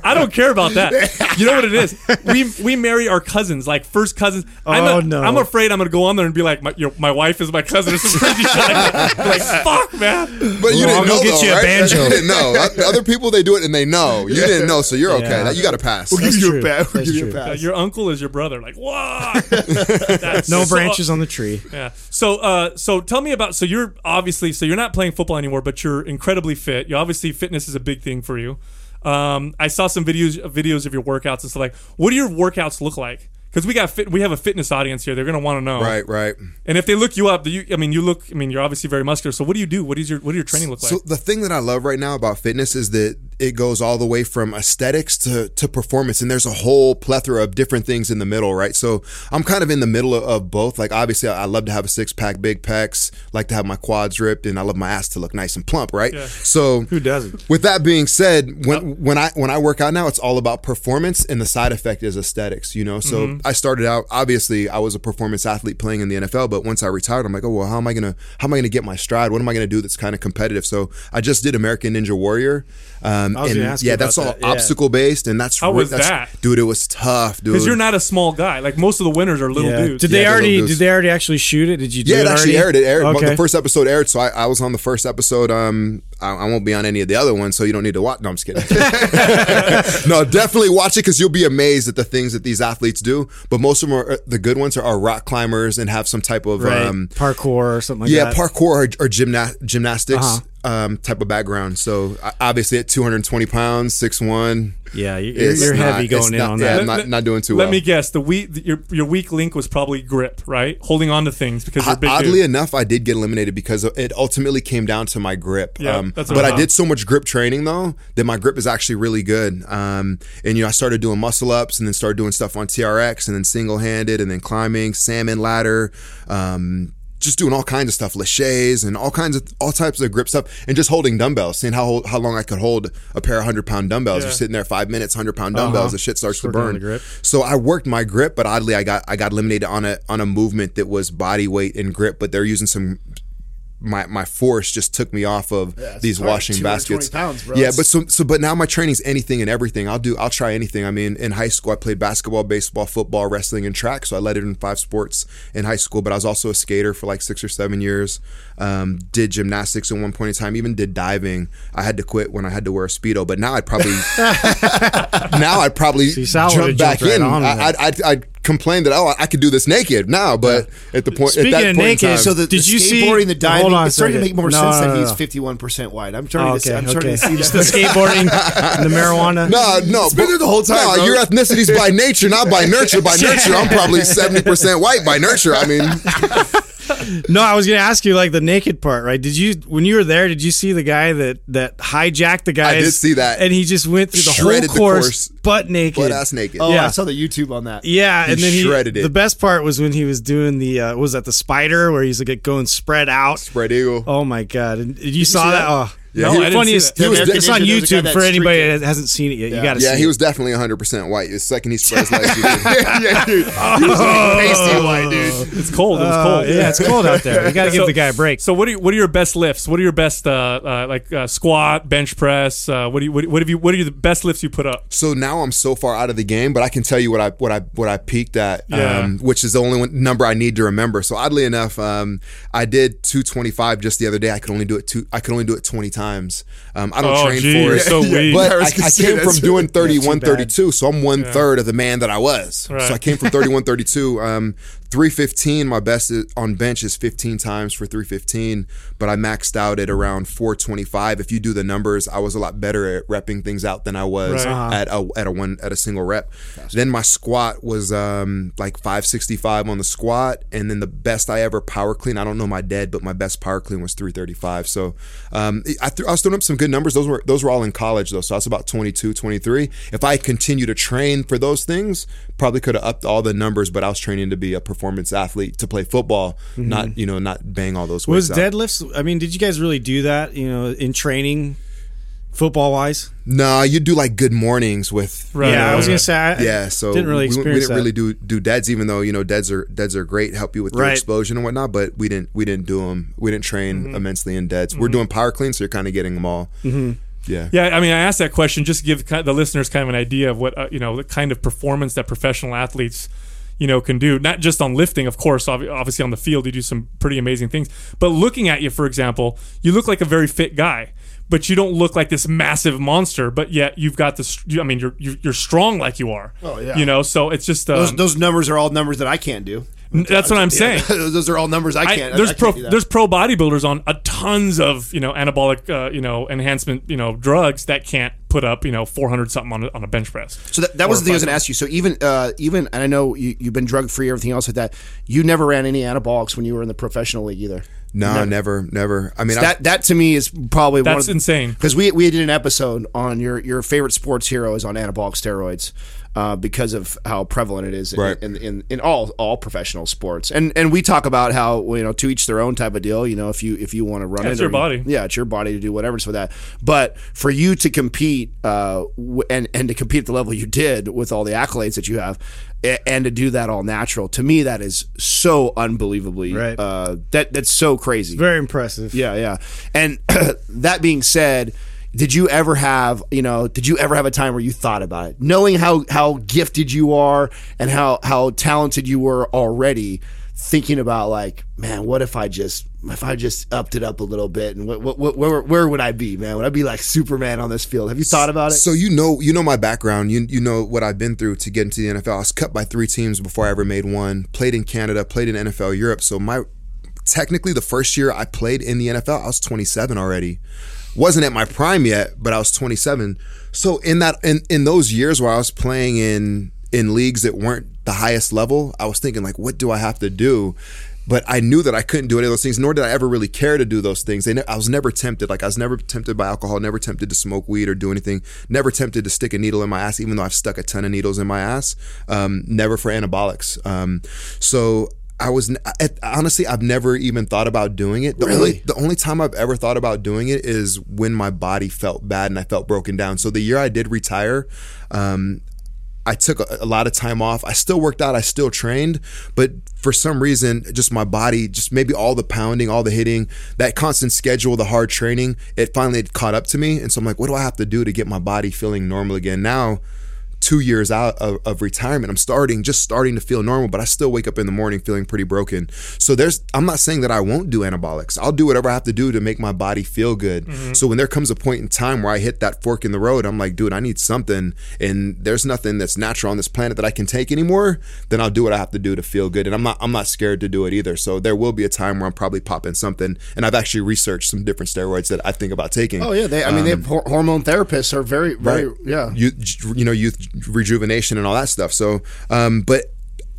S4: I don't care about that. You know what it is? We we marry our cousins, like first cousins. I'm
S1: Oh,
S4: a-
S1: no.
S4: I'm afraid I'm gonna go on there and be like, my, your, my wife is my cousin or some crazy shit like that. Like, fuck, man.
S5: But you
S1: Well, I'll
S5: didn't
S1: go
S5: know,
S1: get
S5: though,
S1: you a
S5: right?
S1: banjo.
S5: You didn't know. Other people they do it and they know. You didn't know, so you're okay.
S1: Yeah.
S5: That- You got to pass.
S6: We'll give
S1: That's
S6: you
S1: true.
S6: a pass. We'll
S1: That's
S6: give you a
S1: true.
S4: Uh, your uncle is your brother. Like, what? [LAUGHS]
S1: No
S4: so-
S1: branches on the tree.
S4: Yeah. So, uh, so tell me about. So you're obviously so you're not playing football anymore, but you're incredibly fit. You obviously fitness is a big thing for you. Um, I saw some videos videos of your workouts and stuff like. What do your workouts look like? Because we got fit, we have a fitness audience here. They're gonna want to know.
S5: Right, right.
S4: And if they look you up, do you? I mean, you look. I mean, you're obviously very muscular. So what do you do? What is your What do your training look like?
S5: So the thing that I love right now about fitness is that it goes all the way from aesthetics to, to performance and there's a whole plethora of different things in the middle right? So i'm kind of in the middle of, of both. Like obviously i love to have a six-pack big pecs like to have my quads ripped and i love my ass to look nice and plump right? Yeah. so
S1: Who doesn't?
S5: with that being said when when i when i work out now it's all about performance and the side effect is aesthetics you know? So
S1: Mm-hmm.
S5: i started out obviously i was a performance athlete playing in the nfl but once i retired i'm like oh well how am i gonna how am i gonna get my stride? What am i gonna do that's kind of competitive? So i just did american ninja warrior um,
S1: I was
S5: and
S1: gonna you
S5: yeah
S1: about
S5: that's all
S1: that, yeah.
S5: obstacle based and that's
S4: How was
S5: that's-
S4: that?
S5: dude it was tough dude
S4: Because you're not a small guy. Like most of the winners are little
S1: Yeah.
S4: dudes.
S1: Did they
S5: Yeah,
S1: already? Did they already actually shoot it? Did you? Do
S5: yeah,
S1: it
S5: it actually
S1: already?
S5: aired. It aired.
S1: Okay.
S5: The first episode aired, so I, I was on the first episode. Um, I, I won't be on any of the other ones, so you don't need to watch. No, I'm just kidding. [LAUGHS] [LAUGHS] no, definitely watch it because you'll be amazed at the things that these athletes do. But most of them are the good ones are, are rock climbers and have some type of
S1: right.
S5: um,
S1: parkour or something like
S5: yeah,
S1: that.
S5: Yeah, parkour or, or gymna- gymnastics.
S1: Uh-huh.
S5: Um, type of background. So obviously at 220 pounds, six one.
S1: Yeah, you're, you're
S5: not-
S1: heavy going in
S5: not-
S1: on
S5: yeah,
S1: that.
S5: I'm not, not doing too
S4: Let
S5: well.
S4: Let me guess. The weak your your weak link was probably grip, right? Holding on to things because you're big.
S5: Oddly
S4: dude.
S5: enough, I did get eliminated because it ultimately came down to my grip.
S4: Yeah,
S5: um,
S4: that's
S5: but
S4: what I
S5: I did so much grip training though that my grip is actually really good. Um, and you know, I started doing muscle ups and then started doing stuff on TRX and then single handed and then climbing, salmon ladder. Um, just doing all kinds of stuff, laches and all kinds of all types of grip stuff, and just holding dumbbells, seeing how how long I could hold a pair of hundred pound dumbbells.
S4: Yeah.
S5: You're sitting there five minutes, hundred pound dumbbells, the shit starts to burn. So I worked my grip, but oddly, I got I got eliminated on a on a movement that was body weight and grip, but they're using some. My, my force just took me off of
S6: it's
S5: these
S6: hard.
S5: washing baskets.
S6: pounds.
S5: Yeah, but so so but now my training's anything and everything. I'll do I'll try anything. I mean, in high school I played basketball, baseball, football, wrestling, and track. So I led it in five sports in high school. But I was also a skater for like six or seven years. Um, did gymnastics at one point in time. Even did diving. I had to quit when I had to wear a speedo. But now I'd probably [LAUGHS] now I'd probably
S1: Sal
S5: jump back
S1: right
S5: in. I, I'd, I'd, I'd complain that oh I could do this naked now, but at the point
S1: Speaking
S5: at that
S1: of
S5: point in
S1: naked,
S5: time,
S6: So the,
S1: Did
S6: the
S1: you see-
S6: skateboarding, the diving,
S1: Hold on
S6: it's starting to make more
S1: No,
S6: sense
S1: no,
S6: that he's fifty one percent white. I'm starting
S1: Oh,
S6: to see. I'm starting
S1: okay.
S6: to see
S1: Just
S6: that.
S1: the skateboarding, and [LAUGHS] the marijuana.
S5: No, no,
S6: It's been there the whole time,
S5: No,
S6: bro.
S5: your ethnicity's by nature, not by nurture. By [LAUGHS] nurture, I'm probably seventy percent white. By nurture, I mean,
S1: No, I was going to ask you like the naked part, right? Did you when you were there? Did you see the guy that that hijacked the guy?
S5: I did see that.
S1: and he just went through the
S5: Shredded
S1: whole
S5: the
S1: course,
S5: course.
S1: butt naked,
S5: butt ass naked.
S6: Oh,
S1: Yeah.
S6: I saw the YouTube on that.
S1: Yeah,
S5: He
S1: and then he
S5: shredded it.
S1: The best part was when he was doing the uh, was that the spider where he's like going spread out.
S5: Spread eagle.
S1: Oh my god! And you saw
S6: see
S1: that?
S6: that?
S1: Oh,
S5: Yeah,
S1: no,
S5: he-
S1: the funniest.
S5: He was
S1: it's on
S6: Ninja, there's a guy
S1: YouTube for anybody that hasn't seen it yet. You got to
S5: Yeah,
S1: see.
S5: he
S1: it.
S5: was definitely 100 percent white. The second he spread his legs, he [LAUGHS]
S6: yeah, dude. He was like pasty white, dude.
S4: It's cold. It was
S1: Uh,
S4: cold.
S1: yeah, it's cold out there. You got to [LAUGHS] give
S4: So-
S1: the guy a break.
S4: So what are what are your best lifts? What are your best uh, uh, like uh, squat, bench press? Uh, what do you what, what have you what are the best lifts you put up?
S5: So now I'm so far out of the game, but I can tell you what I what I what I peaked at,
S4: Yeah.
S5: um, which is the only one, number I need to remember. So oddly enough, um, I did 225 just the other day. I could only do it two. I could only do it 20 times. Um, I don't
S4: Oh,
S5: train
S4: gee,
S5: for it.
S4: so [LAUGHS] weak.
S5: But
S6: I
S5: I, I came
S6: that's-
S5: from doing 31, 32, so I'm one third of the man that I was.
S4: Right.
S5: So I came from [LAUGHS] 31, 32. Um, 315, my best on bench is 15 times for 315, but I maxed out at around 425. If you do the numbers, I was a lot better at repping things out than I was
S4: Right. Uh-huh.
S5: at a at a one at a single rep. Then my squat was um, like 565 on the squat, and then the best I ever power clean. I don't know my dead, but my best power clean was 335. So um, I, th- I was throwing up some good numbers. Those were those were all in college though, so I was about 22, 23. If I continue to train for those things, probably could have upped all the numbers. But I was training to be a performance athlete to play football, not you know not bang all those.
S1: Was
S5: weights out.
S1: deadlifts? I mean, did you guys really do that? You know, in training, football wise.
S5: No, you do like good mornings with
S4: Right,
S1: yeah, I was gonna say. I,
S5: yeah, so
S1: didn't really
S5: we- we, didn't
S1: that.
S5: really do do deads, even though you know deads are deads are great, help you with your
S1: Right.
S5: explosion and whatnot. But we didn't we didn't do them. We didn't train
S1: Mm-hmm.
S5: immensely in deads. We're doing power clean, so you're kind of getting them all. Mm-hmm. Yeah.
S4: Yeah, I mean, I asked that question just to give the listeners kind of an idea of what uh, you know the kind of performance that professional athletes you know can do. Not just on lifting, of course. Obviously, on the field, you do some pretty amazing things. But looking at you, for example, you look like a very fit guy. But you don't look like this massive monster. But yet you've got this. I mean, you're you're, strong like you are.
S6: Oh, yeah.
S4: You know, so it's just um,
S6: Those, those numbers are all numbers that I can't do.
S4: That's what I'm saying. [LAUGHS]
S6: those are all numbers I
S4: I-
S6: can't.
S4: there's
S6: I can't
S4: pro there's pro bodybuilders on a tons of you know anabolic uh, you know enhancement you know drugs that can't put up you know 400 something on a, on a bench press.
S6: So that, that was the thing I was going to ask you. So even uh, even and I know you, you've been drug free, everything else like that. You never ran any anabolics when you were in the professional league either.
S5: No, never, never. I mean, I,
S2: that that to me is probably one
S4: That's
S2: of
S4: insane.
S2: because we we did an episode on your your favorite sports hero is on anabolic steroids uh, because of how prevalent it is in,
S5: Right.
S2: in, in, in all all professional sports and and we talk about how you know to each their own type of deal you know if you if you want to run
S4: Yeah,
S2: it
S4: it's your
S2: or-
S4: body.
S2: yeah it's your body to do whatever's for that but for you to compete uh, w- and and to compete at the level you did with all the accolades that you have a- and to do that all natural to me that is so unbelievably
S1: Right.
S2: uh, that that's so crazy
S1: Very impressive.
S2: yeah, yeah. And [CLEARS THROAT] that being said, did you ever have, you know, did you ever have a time where you thought about it, knowing how how gifted you are and how how talented you were already, thinking about like, man, what if I just if I just upped it up a little bit and what, what, what where where would I be, man? Would I be like Superman on this field? Have you thought about it?
S5: So you know, you know my background. You you know what I've been through to get into the NFL. I was cut by three teams before I ever made one. Played in Canada, played in NFL Europe. So my technically the first year I played in the NFL, I was 27 already. Wasn't at my prime yet, but I was 27. So in that in in those years where I was playing in in leagues that weren't the highest level, I was thinking like, what do I have to do? But I knew that I couldn't do any of those things, nor did I ever really care to do those things. They ne- I was never tempted. Like I was never tempted by alcohol, never tempted to smoke weed or do anything. Never tempted to stick a needle in my ass, even though I've stuck a ton of needles in my ass. Um, never for anabolics. Um, so I was honestly, I've never even thought about doing it. The
S2: Really?
S5: only the only time I've ever thought about doing it is when my body felt bad and I felt broken down. So the year I did retire, um, I took a, a lot of time off. I still worked out, I still trained, but for some reason, just my body, just maybe all the pounding, all the hitting, that constant schedule, the hard training, it finally caught up to me. And so I'm like, what do I have to do to get my body feeling normal again? Now, two years out of, of retirement, I'm starting, just starting to feel normal, but I still wake up in the morning feeling pretty broken. So there's, I'm not saying that I won't do anabolics. I'll do whatever I have to do to make my body feel good. Mm-hmm. So when there comes a point in time where I hit that fork in the road, I'm like, dude, I need something. And there's nothing that's natural on this planet that I can take anymore. Then I'll do what I have to do to feel good. And I'm not, I'm not scared to do it either. So there will be a time where I'm probably popping something. And I've actually researched some different steroids that I think about taking.
S2: oh yeah, they I mean they um, have hormone therapists are very very
S5: Right.
S2: yeah.
S5: you you know youth rejuvenation and all that stuff so um but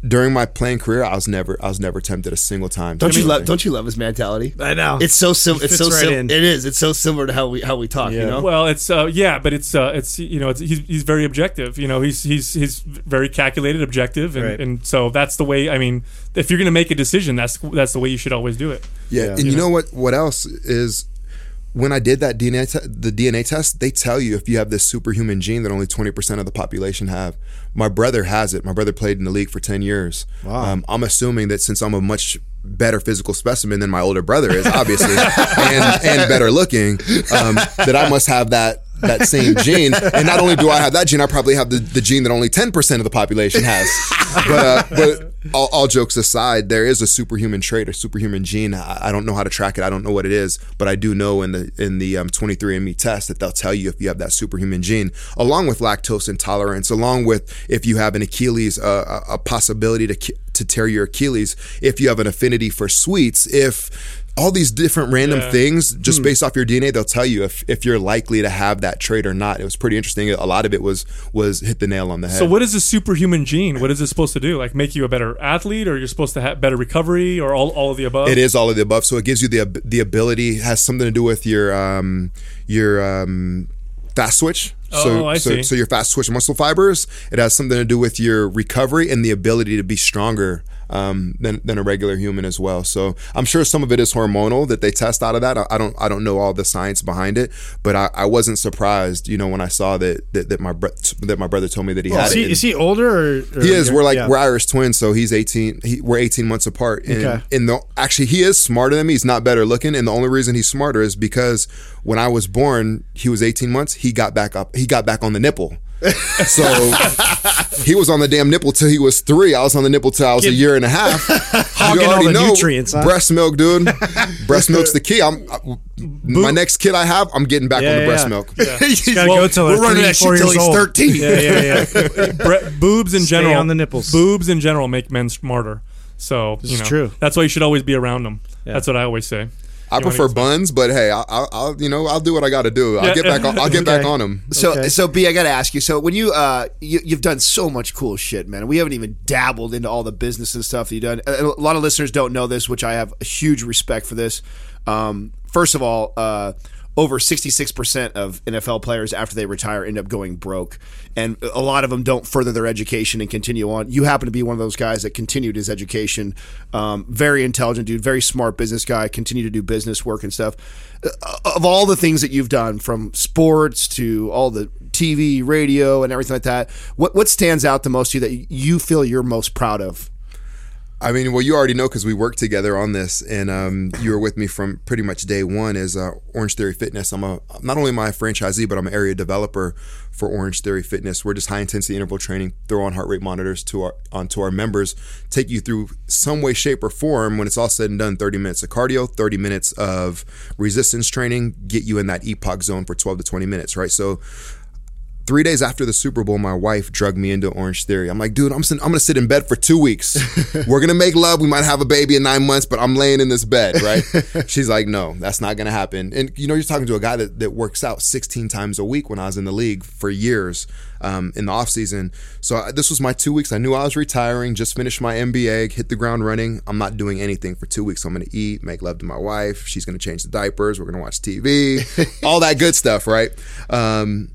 S5: during my playing career i was never i was never tempted a single time
S2: Don't you love don't you love his mentality?
S1: I know.
S2: It's so sim- it's so
S1: right
S2: sim-
S1: in.
S2: it is. It's so similar to how we how we talk, you know?
S4: Well, it's uh, yeah, but it's uh, it's you know it's, he's he's very objective. You know, he's he's he's very calculated, objective, and,
S1: Right.
S4: and so that's the way. I mean, if you're going to make a decision, that's that's the way you should always do it.
S5: yeah, and you know what what else is when I did that DNA te- the DNA test, they tell you if you have this superhuman gene that only 20% of the population have. My brother has it. My brother played in the league for 10 years. Wow. Um, I'm assuming that since I'm a much better physical specimen than my older brother is, obviously, [LAUGHS] and, and better looking, um, that I must have that that same gene. And not only do I have that gene, I probably have the, the gene that only 10% of the population has. But, uh, but all, all jokes aside, there is a superhuman trait or superhuman gene. I, I don't know how to track it. I don't know what it is, but I do know in the in the um, 23andMe test that they'll tell you if you have that superhuman gene, along with lactose intolerance, along with if you have an Achilles, uh, a possibility to to tear your Achilles, if you have an affinity for sweets, if all these different random
S4: Yeah.
S5: things just based off your DNA, they'll tell you if, if you're likely to have that trait or not. It was pretty interesting. A lot of it was was hit the nail on the head.
S4: So, what is a superhuman gene? What is it supposed to do? Like make you a better athlete, or you're supposed to have better recovery, or all, all of the above?
S5: It is all of the above. So it gives you the the ability has something to do with your um your um fast switch. So,
S4: Oh, I
S5: so,
S4: see.
S5: so your fast twitch muscle fibers. It has something to do with your recovery and the ability to be stronger um, than, than a regular human as well. So I'm sure some of it is hormonal that they test out of that. I, I don't I don't know all the science behind it, but I, I wasn't surprised, you know, when I saw that that, that my that my brother told me that he had
S1: is,
S5: it.
S1: he, is he older or, or
S5: he is. We're like
S1: yeah.
S5: we're Irish twins, so he's eighteen. He, we're eighteen months apart. And,
S1: Okay.
S5: and the actually he is smarter than me. He's not better looking, and the only reason he's smarter is because when I was born, he was eighteen months. He got back up. He got back on the nipple. [LAUGHS] so he was on the damn nipple till he was three. I was on the nipple till I was a year and a half. [LAUGHS]
S1: Hogging
S5: You
S1: all
S5: already
S1: the nutrients, huh?
S5: Breast milk, dude. breast milk's the key. I'm I, my next kid I have. I'm getting back
S1: Yeah,
S5: on the
S1: yeah,
S5: breast
S1: yeah.
S5: milk. [LAUGHS]
S1: Gotta
S4: Well,
S1: go till
S2: we're
S1: they're
S2: running that shit till he's
S1: old.
S2: 13.
S1: Yeah, yeah, yeah.
S4: Bre- boobs in
S1: Stay
S4: general
S1: on the nipples.
S4: Boobs in general make men smarter. So you
S1: is
S4: know,
S1: true.
S4: That's why you should always be around them. That's what I always say.
S5: I prefer buns, but hey, I'll, I'll, I'll you know I'll do what I got to do. I'll
S4: Yeah.
S5: get back on. I'll get back on them.
S2: So,
S1: Okay.
S2: so B, I got to ask you. So, when you uh, you, you've done so much cool shit, man. We haven't even dabbled into all the business and stuff that you've done. A a lot of listeners don't know this, which I have a huge respect for this. Um, first of all, uh, over 66% of NFL players after they retire end up going broke. And a lot of them don't further their education and continue on. You happen to be one of those guys that continued his education. Um, very intelligent dude, very smart business guy, continue to do business work and stuff. Uh, Of all the things that you've done, from sports to all the TV, radio, and everything like that, what, what stands out the most to you that you feel you're most proud of?
S5: I mean, well, you already know because we worked together on this, and um, you were with me from pretty much day one. As uh, Orange Theory Fitness, I'm a not only my franchisee, but I'm an area developer for Orange Theory Fitness. We're just high intensity interval training, throw on heart rate monitors to our onto our members, take you through some way, shape, or form. When it's all said and done, 30 minutes of cardio, 30 minutes of resistance training, get you in that EPOC zone for 12 to 20 minutes, right? So three days after the Super Bowl, my wife drugged me into Orange Theory. I'm like, dude, I'm, I'm gonna sit in bed for two weeks. [LAUGHS] We're gonna make love. We might have a baby in nine months, but I'm laying in this bed, right? [LAUGHS] She's like, no, that's not gonna happen. And you know, you're talking to a guy that, that works out 16 times a week when I was in the league for years um, in the off season. So I, this was my two weeks. I knew I was retiring. Just finished my MBA, hit the ground running. I'm not doing anything for two weeks. So I'm gonna eat, make love to my wife. She's gonna change the diapers. We're gonna watch TV, [LAUGHS] all that good stuff, right? Um,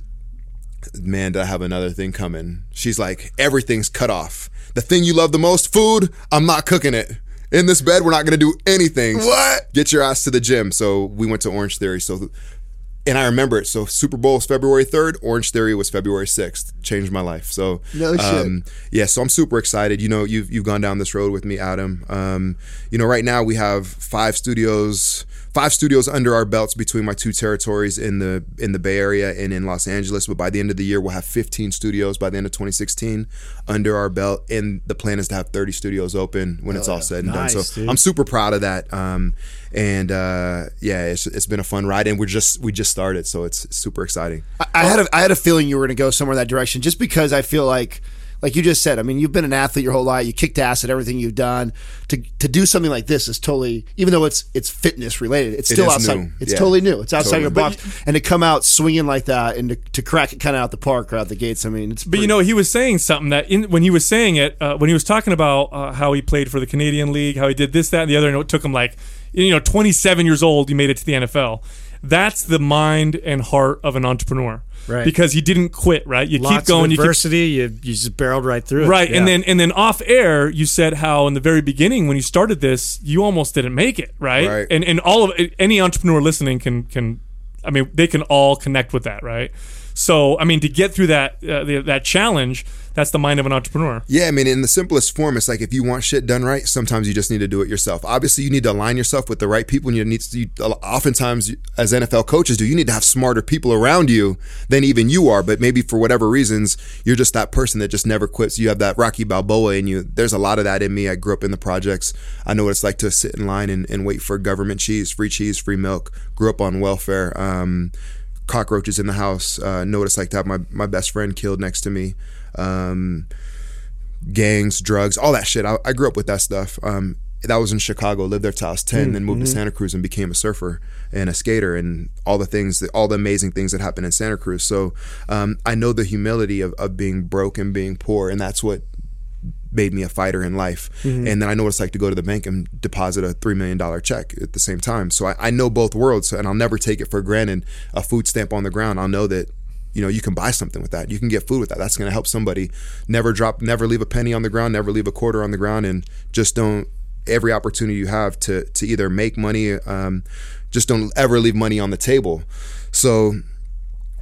S5: man, did I have another thing coming? She's like, everything's cut off. The thing you love the most, food, I'm not cooking it. In this bed, we're not gonna do anything.
S2: What?
S5: Get your ass to the gym. So we went to Orange Theory. So, and I remember it. So Super Bowl was February 3rd. Orange Theory was February 6th. Changed my life. So
S2: No shit.
S5: yeah, so I'm super excited. You know, you've you've gone down this road with me, Adam. Um, you know, right now we have five studios, five studios under our belts between my two territories in the in the Bay Area and in Los Angeles. But by the end of the year, we'll have 15 studios by the end of 2016 under our belt, and the plan is to have 30 studios open when it's all said and
S1: Nice,
S5: done. So
S1: dude.
S5: I'm super proud of that. Um, and uh, yeah, it's, it's been a fun ride, and we're just we just started, so it's super exciting.
S2: I- I had a, I had a feeling you were going to go somewhere in that direction just because I feel like like you just said I mean you've been an athlete your whole life you kicked ass at everything you've done to to do something like this is totally even though it's it's fitness related it's still
S5: is
S2: outside
S5: new.
S2: it's
S5: Yeah.
S2: totally new it's outside
S5: Totally.
S2: your box and to come out swinging like that and to, to crack it kind of out the park or out the gates I mean it's
S4: But you know, he was saying something that in, when he was saying it, uh, when he was talking about uh, how he played for the Canadian League, how he did this, that, and the other, and it took him like, you know, 27 years old, he made it to the NFL. That's the mind and heart of an entrepreneur,
S1: Right.
S4: Because he didn't quit, right? You
S1: Lots
S4: keep going,
S1: of
S4: you keep
S1: adversity. You, you just barreled right through it.
S4: right,
S1: Yeah.
S4: and then and then off air, you said how in the very beginning when you started this, you almost didn't make it, right?
S5: Right.
S4: And and all of any entrepreneur listening can can, I mean, they can all connect with that, right? So I mean, to get through that uh, the, that challenge, that's the mind of an entrepreneur.
S5: Yeah, I mean, in the simplest form, it's like if you want shit done right, sometimes you just need to do it yourself. Obviously, you need to align yourself with the right people. And you need to, you, oftentimes, as NFL coaches do, you need to have smarter people around you than even you are. But maybe for whatever reasons, you're just that person that just never quits. You have that Rocky Balboa in you. There's a lot of that in me. I grew up in the projects. I know what it's like to sit in line and, and wait for government cheese, free cheese, free milk. Grew up on welfare. Um, cockroaches in the house. Uh, it's like to have my, my best friend killed next to me. Um, gangs, drugs, all that shit. I, I grew up with that stuff. Um, that was in Chicago. Lived there till I was 10 then moved to Santa Cruz and became a surfer and a skater and all the things, that, all the amazing things that happened in Santa Cruz. So um, I know the humility of, of being broke and being poor, and that's what made me a fighter in life. And then I know what it's like to go to the bank and deposit a $3 million check at the same time. So I, I know both worlds, and I'll never take it for granted. A food stamp on the ground, I'll know that. You know, you can buy something with that. You can get food with that. That's going to help somebody. Never drop, never leave a penny on the ground. Never leave a quarter on the ground, and just don't. Every opportunity you have to to either make money, um, just don't ever leave money on the table. So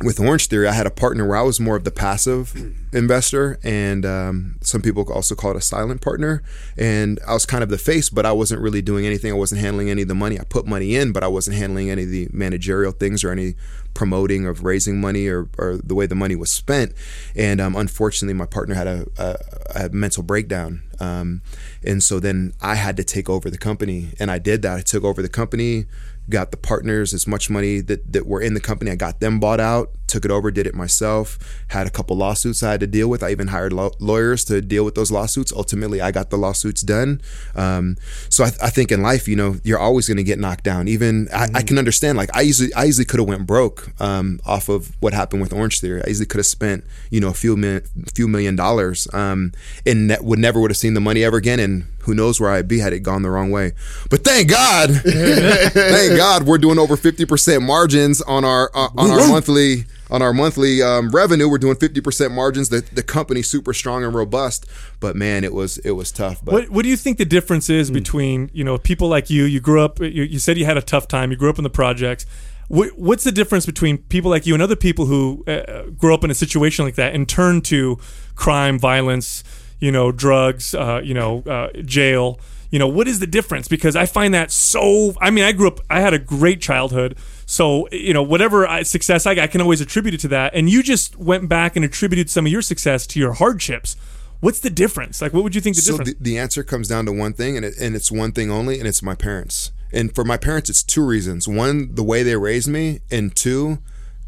S5: with Orange Theory, I had a partner where I was more of the passive investor, and um, some people also call it a silent partner. And I was kind of the face, but I wasn't really doing anything. I wasn't handling any of the money. I put money in, but I wasn't handling any of the managerial things or any promoting of raising money or, or the way the money was spent. And um, unfortunately, my partner had a, a, a mental breakdown. Um, and so then I had to take over the company, and I did that. I took over the company got the partners as much money that, that were in the company. I got them bought out, took it over, did it myself. Had a couple lawsuits I had to deal with. I even hired law- lawyers to deal with those lawsuits. Ultimately, I got the lawsuits done. Um, so I, I think in life, you know, you're always going to get knocked down. Even I, I can understand. Like I easily, I easily could have went broke um, off of what happened with Orange Theory. I easily could have spent, you know, a few million, few million dollars, um, and ne- would never would have seen the money ever again. And who knows where I'd be had it gone the wrong way. But thank God, [LAUGHS] thank God, we're doing over fifty percent margins on our uh, on our monthly on our monthly um, revenue. We're doing fifty percent margins. The the company's super strong and robust. But man, it was it was tough. But
S4: What What do you think the difference is
S5: Hmm.
S4: between you know people like you? You grew up. You, you said you had a tough time. You grew up in the projects. What, what's the difference between people like you and other people who uh, grew up in a situation like that and turn to crime, violence, you know, drugs, uh, you know, uh, jail? You know, what is the difference? Because I find that so. I mean, I grew up. I had a great childhood. So you know, whatever I, success I got, I can always attribute it to that. And you just went back and attributed some of your success to your hardships. What's the difference? Like, what would you think the
S5: so
S4: difference?
S5: the, the answer comes down to one thing, and it, and it's one thing only, and it's my parents. And for my parents, it's two reasons: one, the way they raised me, and two,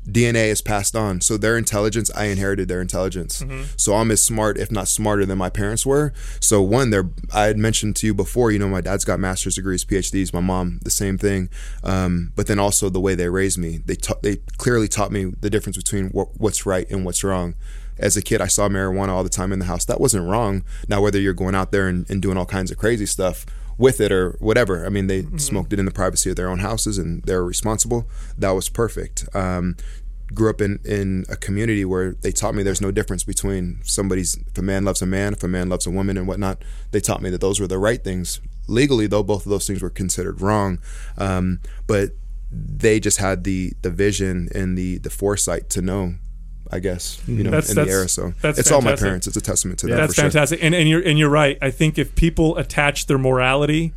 S5: DNA is passed on. So their intelligence, I inherited their intelligence. So I'm as smart, if not smarter, than my parents were. So one, they're I had mentioned to you before. You know, my dad's got master's degrees, PhDs. My mom, the same thing. Um, but then also the way they raised me, they ta- they clearly taught me the difference between what, what's right and what's wrong. As a kid, I saw marijuana all the time in the house. That wasn't wrong. Now, whether you're going out there and, and doing all kinds of crazy stuff with it or whatever, I mean, they smoked it in the privacy of their own houses and they're responsible. That was perfect. Um, grew up in, in a community where they taught me there's no difference between somebody's, if a man loves a man, if a man loves a woman and whatnot. They taught me that those were the right things. Legally, though, both of those things were considered wrong. Um, but they just had the the vision and the the foresight to know I guess you know
S4: That's-
S5: in the era. So
S4: that's
S5: it's all my parents. It's a testament to that.
S4: That's
S5: for sure.
S4: fantastic, and and you're and you're right. I think if people attach their morality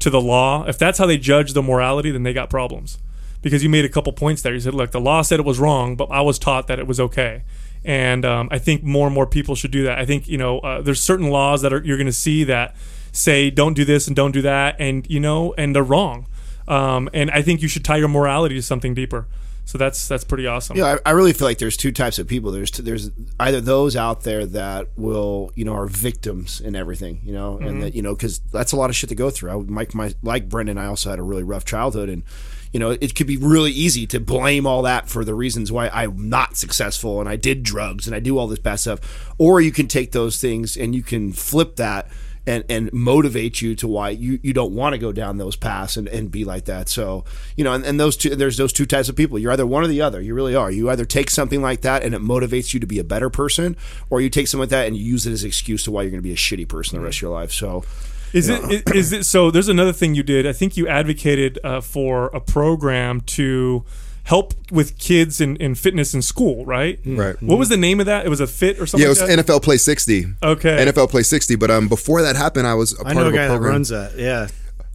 S4: to the law, if that's how they judge the morality, then they got problems. Because you made a couple points there. You said, "Look, the law said it was wrong, but I was taught that it was okay." And um, I think more and more people should do that. I think you know uh, there's certain laws that are you're going to see that say don't do this and don't do that, and you know, and they're wrong. Um, and I think you should tie your morality to something deeper. So that's that's pretty awesome.
S6: Yeah, I, I really feel like there's two types of people. There's there's either those out there that will you know are victims in everything, you know, and mm-hmm. that you know because that's a lot of shit to go through. I, Mike, my like Brendon, I also had a really rough childhood, and you know it could be really easy to blame all that for the reasons why I'm not successful and I did drugs and I do all this bad stuff, or you can take those things and you can flip that and and motivate you to why you, you don't want to go down those paths and, and be like that. So you know, and, and those two there's those two types of people. You're either one or the other. You really are. You either take something like that and it motivates you to be a better person, or you take something like that and you use it as an excuse to why you're going to be a shitty person the rest of your life. So
S4: Is it is it so? There's another thing you did. I think you advocated uh, for a program to help with kids in, in fitness in school, right?
S5: Right.
S4: What was the name of that? It was a fit or something.
S5: Yeah, it was
S4: like that?
S5: NFL Play 60.
S4: Okay.
S5: NFL Play 60. But um, before that happened, I was a part
S1: know
S5: of a
S1: guy that
S5: program.
S1: runs that. Yeah.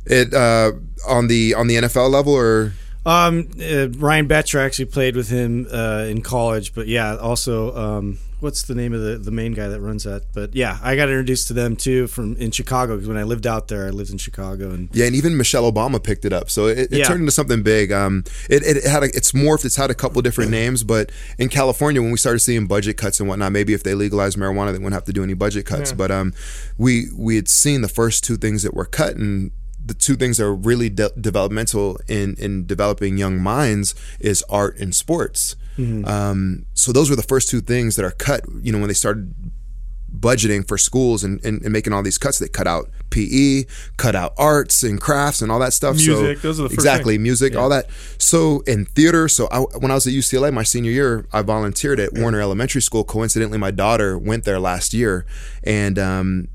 S5: It uh, on the on the NFL level or
S1: Um, uh, Ryan Betcher actually played with him uh, in college, but yeah, also um, what's the name of the, the main guy that runs that? But yeah, I got introduced to them too from in Chicago because when I lived out there, I lived in Chicago, and
S5: Yeah, and even Michelle Obama picked it up, so it, it
S1: Yeah.
S5: turned into something big. Um, it, it had a, it's morphed. It's had a couple different names, but in California, when we started seeing budget cuts and whatnot, maybe if they legalized marijuana, they wouldn't have to do any budget cuts. But um, we we had seen the first two things that were cut, and the two things that are really de- developmental in in developing young minds is art and sports. Um, so those were the first two things that are cut. You know, when they started budgeting for schools and, and, and making all these cuts. They cut out PE, cut out arts and crafts and all that stuff.
S4: Music,
S5: so,
S4: those are the first
S5: exactly
S4: things.
S5: music, all that. So in theater, so I, when I was at UCLA my senior year, I volunteered at Warner Elementary School. Coincidentally, my daughter went there last year, and um,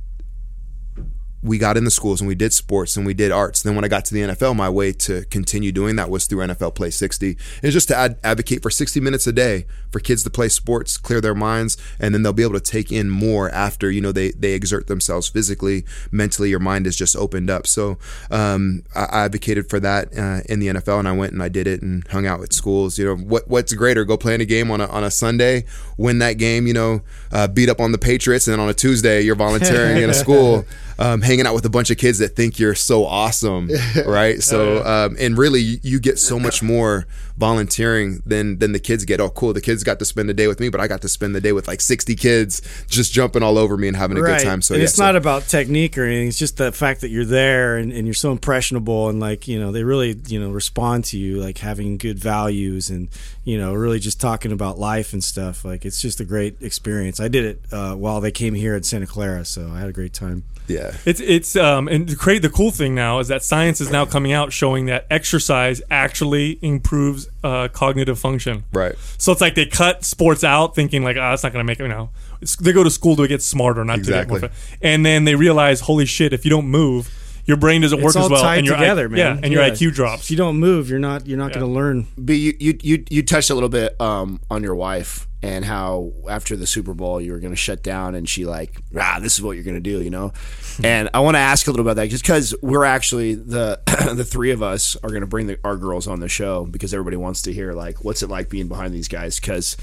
S5: we got in the schools and we did sports and we did arts. Then when I got to the NFL, my way to continue doing that was through NFL Play 60. It's just to ad- advocate for 60 minutes a day for kids to play sports, clear their minds, and then they'll be able to take in more after you know they they exert themselves physically, mentally. Your mind is just opened up. So um, I, I advocated for that uh, in the NFL, and I went and I did it and hung out at schools. You know what what's greater? Go play in a game on a on a Sunday, win that game. You know, uh, beat up on the Patriots, and then on a Tuesday you're volunteering in a [LAUGHS] school. Um, hanging out with a bunch of kids that think you're so awesome, [LAUGHS] right? So, um, and really, you- get so much more volunteering than than the kids get. Oh, cool! The kids got to spend the day with me, but I got to spend the day with like 60 kids just jumping all over me and having a good time. So yeah,
S1: it's
S5: so-
S1: not about technique or anything. It's just the fact that you're there and, and you're so impressionable and like you know they really you know respond to you like having good values and you know really just talking about life and stuff. Like it's just a great experience. I did it uh, while they came here at Santa Clara, so I had a great time.
S5: Yeah.
S4: It's it's um and the great the cool thing now is that science is now coming out showing that exercise actually improves uh, cognitive function.
S5: Right.
S4: So it's like they cut sports out, thinking like, ah, that's not going to make it. You know, It's- they go to school to get smarter, not
S5: Exactly.
S4: to get more. fit. And then they realize, holy shit, if you don't move, your brain doesn't work
S1: It's all
S4: as well,
S1: tied
S4: and your
S1: together,
S4: I-
S1: man.
S4: Yeah, and your IQ drops.
S1: If you don't move, you're not you're not
S4: Yeah.
S1: going to learn.
S6: But you, you you you touched a little bit um, on your wife and how after the Super Bowl you were going to shut down and she like ah this is what you're going to do you know, [LAUGHS] and I want to ask a little about that just because we're actually the [CLEARS THROAT] the three of us are going to bring the, our girls on the show because everybody wants to hear like what's it like being behind these guys because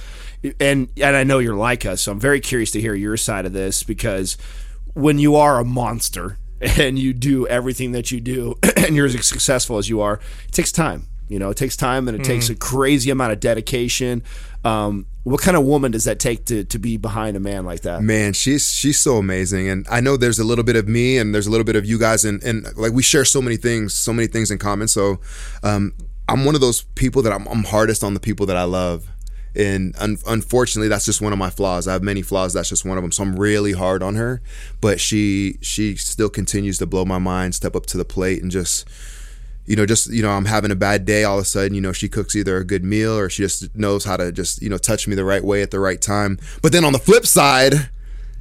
S6: and and I know you're like us so I'm very curious to hear your side of this because when you are a monster [LAUGHS] and you do everything that you do [CLEARS THROAT] and you're as successful as you are, it takes time. You know, it takes time and it takes a crazy amount of dedication. Um, what kind of woman does that take to, to be behind a man like that?
S5: Man, she's she's so amazing, and I know there's a little bit of me, and there's a little bit of you guys, and and like we share so many things, so many things in common. So, um, I'm one of those people that I'm, I'm hardest on the people that I love, and un- unfortunately, that's just one of my flaws. I have many flaws. That's just one of them. So I'm really hard on her, but she she still continues to blow my mind, step up to the plate, and just you know, just you know, I'm having a bad day. All of a sudden, you know, she cooks either a good meal or she just knows how to just you know touch me the right way at the right time. But then on the flip side,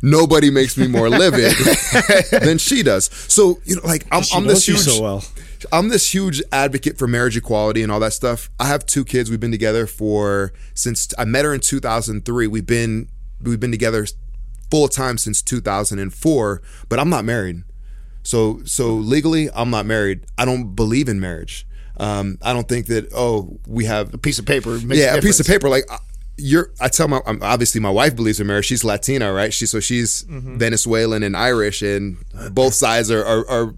S5: nobody makes me more livid [LAUGHS] than she does. So you know, like I'm, I'm this huge,
S1: so well.
S5: I'm this huge advocate for marriage equality and all that stuff. I have two kids. We've been together for since I met her in 2003. We've been we've been together full time since 2004. But I'm not married. So so legally, I'm not married. I don't believe in marriage. Um, I don't think that oh we have
S6: A piece of paper. Makes
S5: yeah,
S6: a
S5: a piece of paper. Like uh, you're, I tell my um, obviously my wife believes in marriage. She's Latina, right? She so she's Venezuelan and Irish, and both sides are, are, are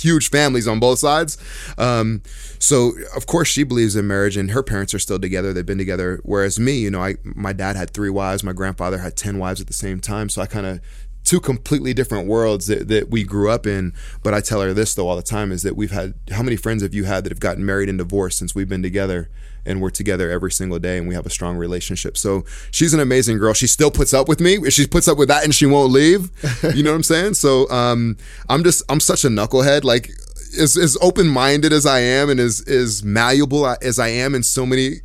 S5: huge families on both sides. Um, so of course she believes in marriage, and her parents are still together. They've been together. Whereas me, you know, I my dad had three wives. My grandfather had ten wives at the same time. So I kind of two completely different worlds that, that we grew up in. But I tell her this though all the time is that we've had how many friends have you had that have gotten married and divorced since we've been together? And we're together every single day, and we have a strong relationship. So she's an amazing girl. She still puts up with me. She puts up with that, and she won't leave. You know what I'm saying? So um, I'm just I'm such a knucklehead. Like as, as open minded as I am and as, as malleable as I am in so many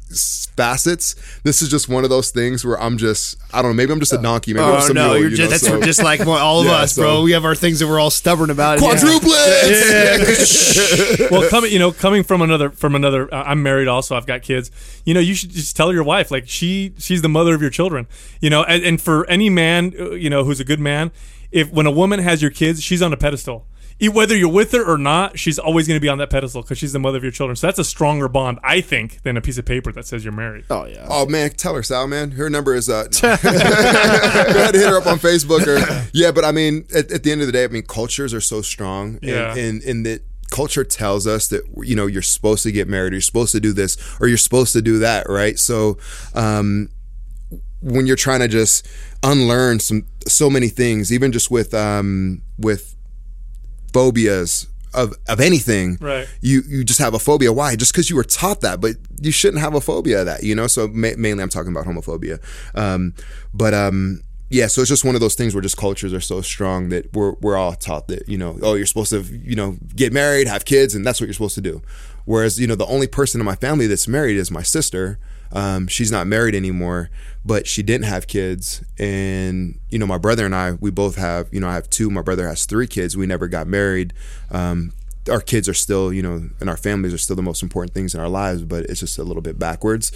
S5: facets, this is just one of those things where I'm just, I don't know, maybe I'm just a donkey. Maybe I'm
S6: Oh no,
S5: mule,
S6: you're
S5: you
S6: just
S5: know,
S6: that's
S5: so-
S6: just like all of
S5: Yeah,
S6: us,
S5: so-
S6: bro. We have our things that we're all stubborn about. Yeah.
S5: quadruplets. [LAUGHS]
S4: well, coming you know coming from another from another, uh, I'm married also. I've got kids. You know, you should just tell your wife like she she's the mother of your children. You know, and, and for any man, uh, you know, who's a good man, if when a woman has your kids, she's on a pedestal. Whether you're with her or not, she's always going to be on that pedestal because she's the mother of your children. So that's a stronger bond, I think, than a piece of paper that says you're married.
S6: Oh yeah.
S5: Oh man, tell her Sal, man. Her number is uh. No. Go ahead and hit her up on Facebook or yeah. But I mean, at, at the end of the day, I mean, cultures are so strong, and,
S4: Yeah.
S5: and and that culture tells us that you know you're supposed to get married, or you're supposed to do this, or you're supposed to do that, right? So, um, when you're trying to just unlearn some so many things, even just with um with phobias of of anything
S4: Right.
S5: you you just have a phobia. Why? Just because you were taught that but you shouldn't have a phobia of that you know? So ma- mainly i'm talking about homophobia. Um but um yeah so it's just one of those things where just cultures are so strong that we're we're all taught that you know oh you're supposed to you know get married have kids and that's what you're supposed to do. Whereas you know the only person in my family that's married is my sister um, she's not married anymore, but she didn't have kids. And, you know, my brother and I, we both have, you know, I have two, my brother has three kids. We never got married. Um, our kids are still, you know, and our families are still the most important things in our lives, but it's just a little bit backwards.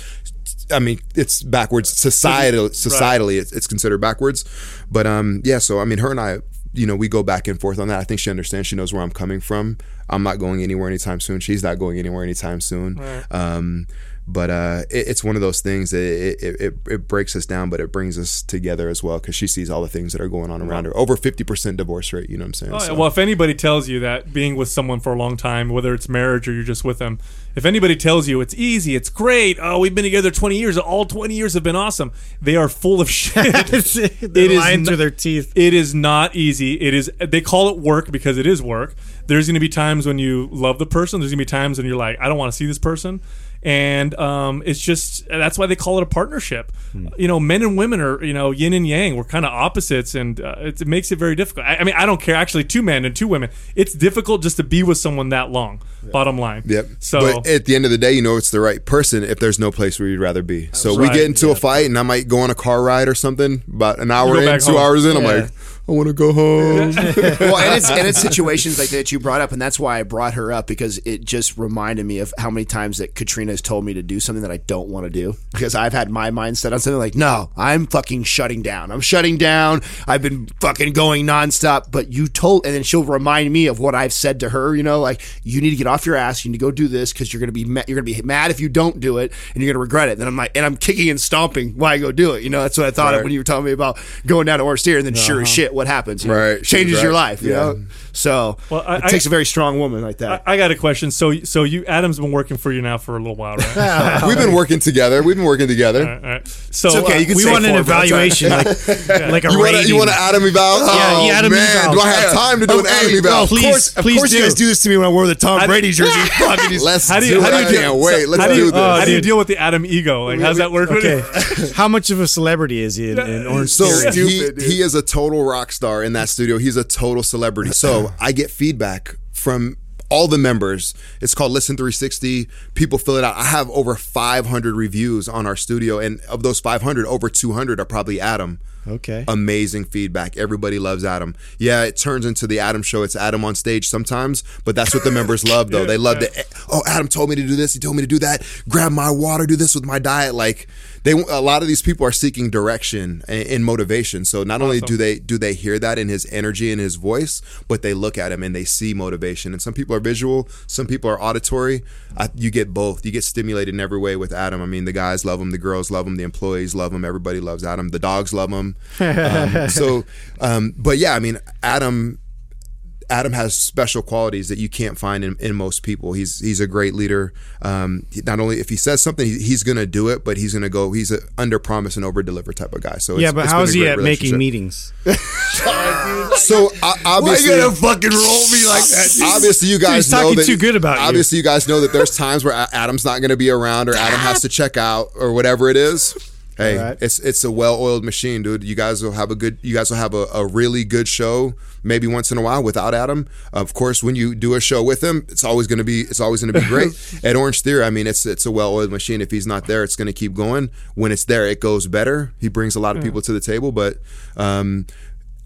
S5: I mean, it's backwards societal, [LAUGHS] societally, it's, it's considered backwards. But, um, yeah, so, I mean, her and I, you know, we go back and forth on that. I think she understands. She knows where I'm coming from. I'm not going anywhere anytime soon. She's not going anywhere anytime soon. Um, but uh, it, it's one of those things that it, it, it, it breaks us down, but it brings us together as well because she sees all the things that are going on around her. Over fifty percent divorce rate. You know what I'm saying?
S4: Oh.
S5: So-
S4: Well, if anybody tells you that being with someone for a long time, whether it's marriage or you're just with them, if anybody tells you it's easy, it's great, oh, we've been together 20 years, all 20 years have been awesome, they are full of [LAUGHS] shit. [LAUGHS]
S1: They're
S4: is
S1: lying
S4: n-
S1: through their teeth.
S4: It is not easy. It is. They call it work because it is work. There's going to be times when you love the person. There's going to be times when you're like, I don't want to see this person, and um, it's just that's why they call it a partnership. You know, men and women are you know yin and yang. We're kind of opposites, and uh, it, it makes it very difficult. I, I mean, I don't care. Actually, two men and two women. It's difficult just to be with someone that long. Bottom line.
S5: Yep.
S4: So
S5: but at the end of the day, you know it's the right person if there's no place where you'd rather be. So we get into a fight, and I might go on a car ride or something. About an hour in, two
S4: home.
S5: hours in, I'm like, I want to go home. [LAUGHS]
S6: well, and it's and it's [LAUGHS] situations like that you brought up, and that's why I brought her up because it just reminded me of how many times that Katrina has told me to do something that I don't want to do because I've had my mindset on something like, no, I'm fucking shutting down. I'm shutting down. I've been fucking going nonstop. But you told, and then she'll remind me of what I've said to her. You know, like you need to get off your ass. You need to go do this because you're gonna be ma- you're gonna be mad if you don't do it, and you're gonna regret it. Then I'm like, and I'm kicking and stomping why I go do it. You know, that's what I thought of when you were telling me about going down to Orange Theater, and then sure uh-huh. as shit, what happens? you know?
S5: Right.
S6: changes
S5: Right.
S6: your life. You
S5: Yeah.
S6: know. So
S4: Well, I-
S6: it takes a very strong woman like that.
S4: I got a question. So so you Adam's been working for you now for a little while, right? [LAUGHS]
S5: We've been working together. We've been working together.
S4: all right, all right. So
S6: It's okay,
S4: uh,
S6: you can
S1: We
S6: say
S1: want an
S6: four, but it's
S1: evaluation, like, [LAUGHS] like a
S5: You want to
S1: rating.
S5: you want to Adam eval?
S1: Yeah,
S5: oh,
S1: Adam
S5: man,
S1: eval.
S5: do I have time to do an
S6: Oh,
S5: Adam eval?
S6: no,
S1: Please,
S6: of course,
S1: please
S6: of course you guys do this to me when I wore the Tom
S4: How do-
S6: Brady jersey. [LAUGHS]
S5: Let's
S4: How do you,
S5: do it. I
S4: deal,
S5: can't wait. Let's
S4: do
S5: do this.
S4: how do you deal with the Adam ego? Like, how's that work?
S1: Okay, how much of a celebrity is he in, in Orange
S5: So he,
S6: Stupid,
S5: he is a total rock star in that studio. He's a total celebrity. So I get feedback from all the members. It's called Listen 360. People fill it out. I have over 500 reviews on our studio, and of those 500, over 200 are probably Adam.
S1: Okay.
S5: Amazing feedback. Everybody loves Adam. Yeah, it turns into the Adam show. It's Adam on stage sometimes, but that's what the members [LAUGHS] love, though. they love the, oh, Adam told me to do this. He told me to do that. Grab my water, do this with my diet. Like, they, a lot of these people are seeking direction and, and motivation. So not only do they do they hear that in his energy and his voice, but they look at him and they see motivation. And some people are visual, some people are auditory. I, you get both. You get stimulated in every way with Adam. I mean, the guys love him, the girls love him, the employees love him, everybody loves Adam. The dogs love him. [LAUGHS] Um, so, um, but yeah, I mean, Adam. Adam has special qualities that you can't find in, in most people. He's he's a great leader. Um, not only if he says something, he, he's going to do it, but he's going to go. He's a under promise and over deliver type of guy. So
S1: yeah,
S5: it's-
S1: but
S5: it's
S1: how
S5: been
S1: is
S5: a
S1: he at making meetings? [LAUGHS]
S5: So
S6: Why
S5: obviously,
S6: you gonna fucking roll me like that? dude?
S5: obviously you guys
S1: he's
S5: know
S1: talking
S5: that
S1: too good about you.
S5: obviously you guys know that there's times where Adam's not going to be around or Adam has to check out or whatever it is. Hey,
S1: right.
S5: it's it's a well-oiled machine, dude. You guys will have a good you guys will have a, a really good show maybe once in a while without Adam. Of course, when you do a show with him, it's always going to be it's always going to be great. [LAUGHS] At Orange Theory, I mean, it's it's a well-oiled machine. If he's not there, it's going to keep going. When it's there, it goes better. He brings a lot of people to the table, but um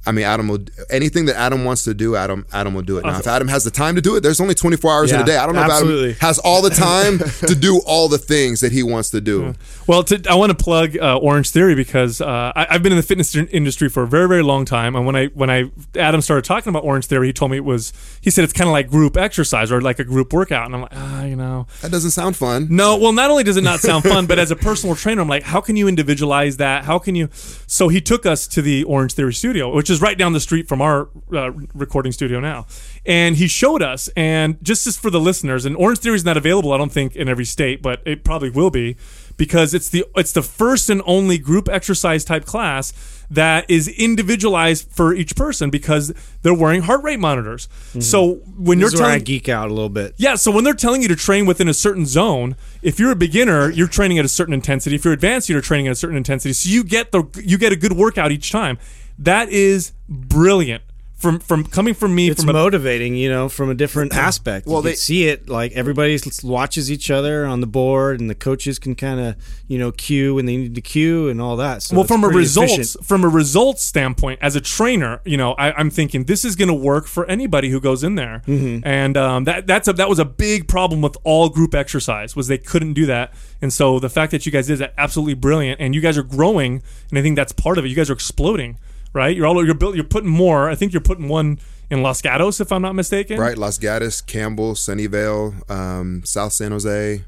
S5: I mean, Adam will anything that Adam wants to do. Adam, Adam will do it. Now, if Adam has the time to do it, there's only 24 hours in a day. I don't know
S1: absolutely.
S5: if Adam has all the time [LAUGHS] to do all the things that he wants to do.
S4: Well, to, I want to plug uh, Orange Theory because uh, I, I've been in the fitness industry for a very, very long time. And when I when I Adam started talking about Orange Theory, he told me it was he said it's kind of like group exercise or like a group workout. And I'm like, ah, you know,
S5: That doesn't sound fun.
S4: no. Well, not only does it not sound fun, [LAUGHS] but as a personal trainer, I'm like, how can you individualize that? How can you? So he took us to the Orange Theory studio, which is right down the street from our uh, recording studio now, and he showed us. And just as for the listeners, and Orange Theory is not available, I don't think, in every state, but it probably will be because it's the it's the first and only group exercise type class that is individualized for each person because they're wearing heart rate monitors. So when
S1: This
S4: you're
S1: where I geek out a little bit.
S4: yeah, so when they're telling you to train within a certain zone, if you're a beginner, you're training at a certain intensity. If you're advanced, you're training at a certain intensity. So you get the you get a good workout each time. That is brilliant. From from coming from me
S1: It's
S4: from a,
S1: motivating, you know, from a different [CLEARS THROAT] aspect.
S6: Well,
S1: Well, you
S6: they-
S1: see it like everybody watches each other on the board, and the coaches can kind of, you know, cue when they need to cue and all that. So
S4: well from a results
S1: efficient.
S4: from a results standpoint as a trainer you know I, i'm thinking this is going to work for anybody who goes in there
S1: Mm-hmm.
S4: and um, that that's a, that was a big problem with all group exercise was they couldn't do that and so the fact that you guys did that absolutely brilliant and you guys are growing and i think that's part of it you guys are exploding right you're all you're built you're putting more i think you're putting one in los gatos if i'm not mistaken
S5: Right, Las Gatos, Campbell, Sunnyvale, um, South San Jose.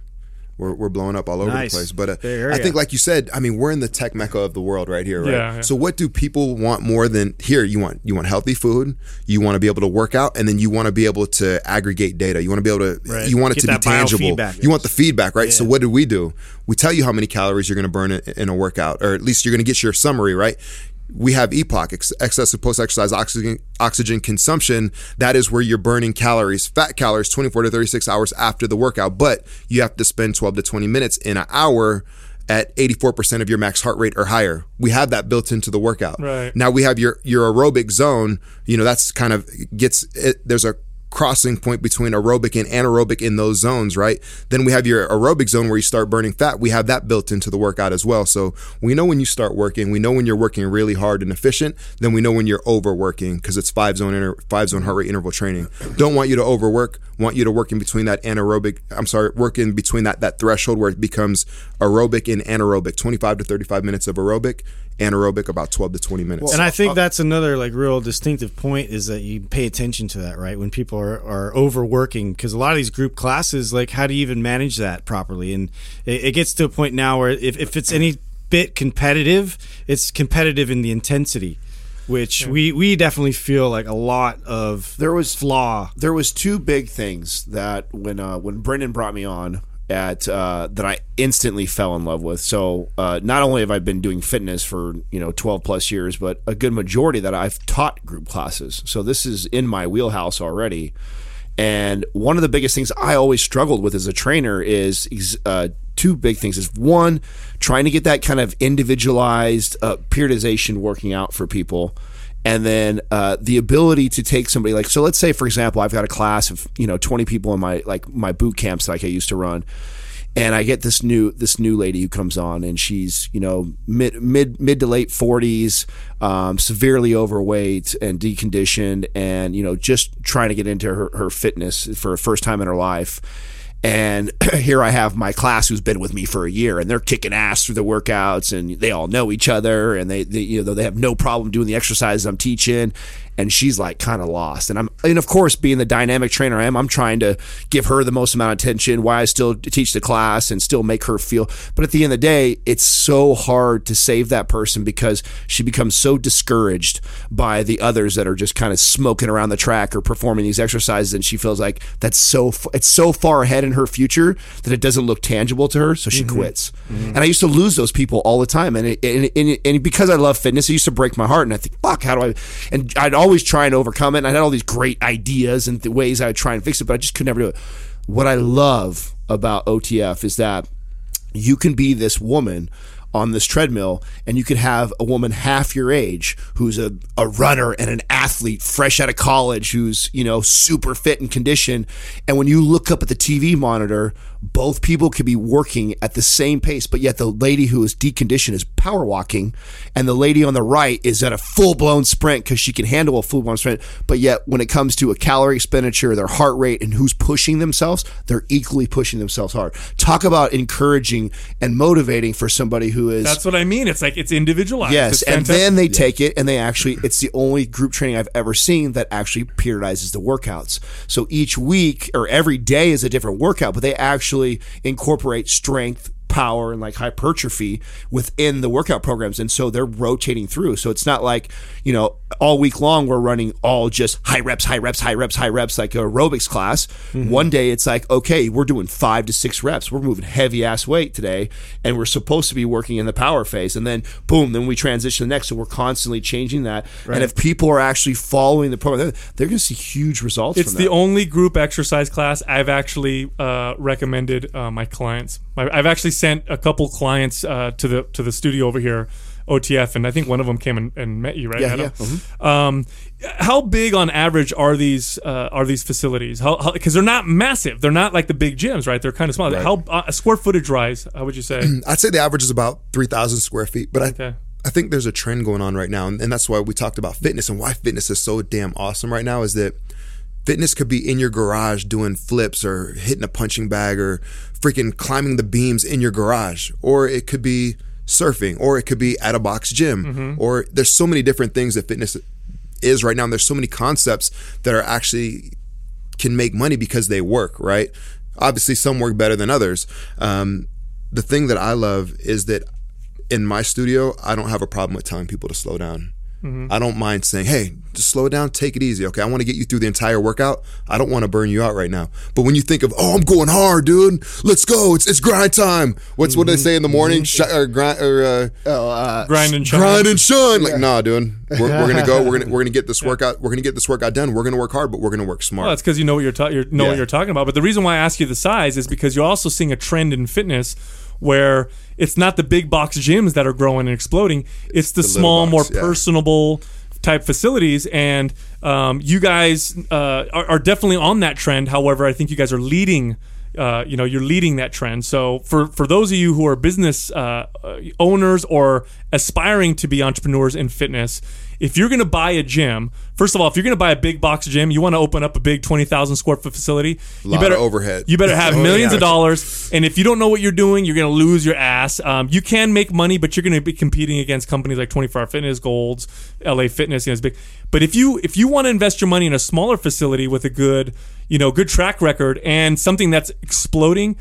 S5: we're, we're blowing up all over
S1: Nice.
S5: the place. But uh, I think, like you said, I mean, we're in the tech mecca of the world right here, right?
S4: Yeah, yeah.
S5: So what do people want more than here? You want you want healthy food, you want to be able to work out, and then you want to be able to aggregate data. You want to be able to
S1: Right.
S5: you want it
S1: Get
S5: to be tangible.
S1: biofeedback.
S5: You want the feedback, right? So what do we do? We tell you how many calories you're going to burn in, in a workout, or at least you're going to get your summary, right? We have EPOC, ex- excessive post-exercise oxygen oxygen consumption. That is where you're burning calories, fat calories, 24 to 36 hours after the workout. But you have to spend 12 to 20 minutes in an hour at 84% of your max heart rate or higher. We have that built into the workout.
S4: Right.
S5: Now we have your your aerobic zone. You know that's kind of gets it, there's a crossing point between aerobic and anaerobic in those zones, right? Then we have your aerobic zone where you start burning fat. We have that built into the workout as well. So we know when you start working, we know when you're working really hard and efficient, then we know when you're overworking because it's five zone inter- five zone heart rate interval training. Don't want you to overwork, want you to work in between that anaerobic, I'm sorry, work in between that that threshold where it becomes aerobic and anaerobic, 25 to 35 minutes of aerobic, anaerobic about 12 to 20 minutes.
S1: And I think that's another like real distinctive point is that you pay attention to that, right? When people are, are overworking, because a lot of these group classes, like how do you even manage that properly? And it, it gets to a point now where if, if it's any bit competitive, it's competitive in the intensity, which we, we definitely feel like a lot of
S2: There was
S1: flaw.
S2: there was two big things that when uh, when Brendon brought me on at uh, that I instantly fell in love with. So uh, not only have I been doing fitness for you know twelve plus years, but a good majority that I've taught group classes. So this is in my wheelhouse already. And one of the biggest things I always struggled with as a trainer is is, uh, two big things. Is one trying to get that kind of individualized uh, periodization working out for people and then uh, the ability to take somebody like so let's say for example i've got a class of you know 20 people in my like my boot camps like i used to run. And i get this new this new lady who comes on and she's you know mid mid mid to late 40s um, severely overweight and deconditioned and you know just trying to get into her, her fitness for a first time in her life and [CLEARS THROAT] here I have my class who's been with me for a year, and they're kicking ass through the workouts, and they all know each other, and they, they you know they have no problem doing the exercises I'm teaching. And she's like kind of lost, and I'm and of course being the dynamic trainer I am, I'm trying to give her the most amount of attention. Why I still teach the class and still make her feel. But at the end of the day, it's so hard to save that person because she becomes so discouraged by the others that are just kind of smoking around the track or performing these exercises, and she feels like that's so it's so far ahead in her future that it doesn't look tangible to her, so she mm-hmm. quits. Mm-hmm. And I used to lose those people all the time, and it, and, and, and because I love fitness, it used to break my heart, and I think, fuck, how do I? And I'd always try and overcome it. And I had all these great ideas and the ways I would try and fix it, but I just could never do it. What I love about OTF is that you can be this woman on this treadmill and you could have a woman half your age who's a, a runner and an athlete fresh out of college who's you know super fit and conditioned and when you look up at the tv monitor both people could be working at the same pace but yet the lady who is deconditioned is power walking and the lady on the right is at a full-blown sprint because she can handle a full-blown sprint but yet when it comes to a calorie expenditure their heart rate and who's pushing themselves they're equally pushing themselves hard talk about encouraging and motivating for somebody who is
S4: That's what I mean. It's like it's individualized.
S2: Yes,
S4: It's
S2: and then they take it and they actually it's the only group training I've ever seen that actually periodizes the workouts. So each week or every day is a different workout, but they actually incorporate strength, power and like hypertrophy within the workout programs and so they're rotating through. So it's not like, you know, all week long we're running all just high reps, high reps, high reps, high reps like aerobics class. One day it's like, okay, we're doing 5 to 6 reps. We're moving heavy ass weight today and we're supposed to be working in the power phase and then boom, then we transition to the next so we're constantly changing that. And if people are actually following the program, they're, going to see huge results
S4: It's the only group exercise class I've actually uh, recommended uh, my clients. I've actually sent a couple clients uh, to the to the studio over here, OTF, and I think one of them came and, and met you, right?
S2: Yeah,
S4: Adam?
S2: yeah. Mm-hmm.
S4: Um, how big on average are these uh, are these facilities? How because they're not massive. They're not like the big gyms, right? They're kind of small. How uh, square footage rise? How would you say? [CLEARS THROAT]
S5: I'd say the average is about 3,000 square feet, but I, I think there's a trend going on right now, and, and that's why we talked about fitness and why fitness is so damn awesome right now is that fitness could be in your garage doing flips or hitting a punching bag or freaking climbing the beams in your garage, or it could be surfing, or it could be at a box gym, or there's so many different things that fitness is right now, and there's so many concepts that are actually can make money because they work, right? Obviously, some work better than others. Um, the thing that I love is that in my studio, I don't have a problem with telling people to slow down. I don't mind saying, "Hey, just slow down, take it easy." Okay, I want to get you through the entire workout. I don't want to burn you out right now. But when you think of, "Oh, I'm going hard, dude. Let's go. It's it's grind time." What's what do they say in the morning? Sh- or grind or uh,
S4: Grind and shine.
S5: grind and shine. Like, nah, dude. We're, we're gonna go. We're gonna we're gonna get this [LAUGHS] workout. We're gonna get this workout done. We're gonna work hard, but we're gonna work smart.
S4: Well, that's because you know what you're, ta- you're know
S5: Yeah.
S4: what you're talking about. But the reason why I ask you the size is because you're also seeing a trend in fitness where it's not the big box gyms that are growing and exploding. It's the,
S5: the
S4: small,
S5: box,
S4: more
S5: yeah.
S4: personable type facilities, and um, you guys uh, are, are definitely on that trend. However, I think you guys are leading. Uh, you know, you're leading that trend. So for for those of you who are business uh, uh, owners or aspiring to be entrepreneurs in fitness, if you're going to buy a gym, first of all, if you're going to buy a big box gym, you want to open up a big twenty thousand square foot facility. you
S5: Lot
S4: better
S5: of overhead.
S4: You better have [LAUGHS]
S5: Oh,
S4: millions
S5: yeah.
S4: of dollars, and if you don't know what you're doing, you're going to lose your ass. Um, you can make money, but you're going to be competing against companies like 24 Hour Fitness, Golds, LA Fitness. You know, it's big. But if you if you want to invest your money in a smaller facility with a good you know good track record and something that's exploding,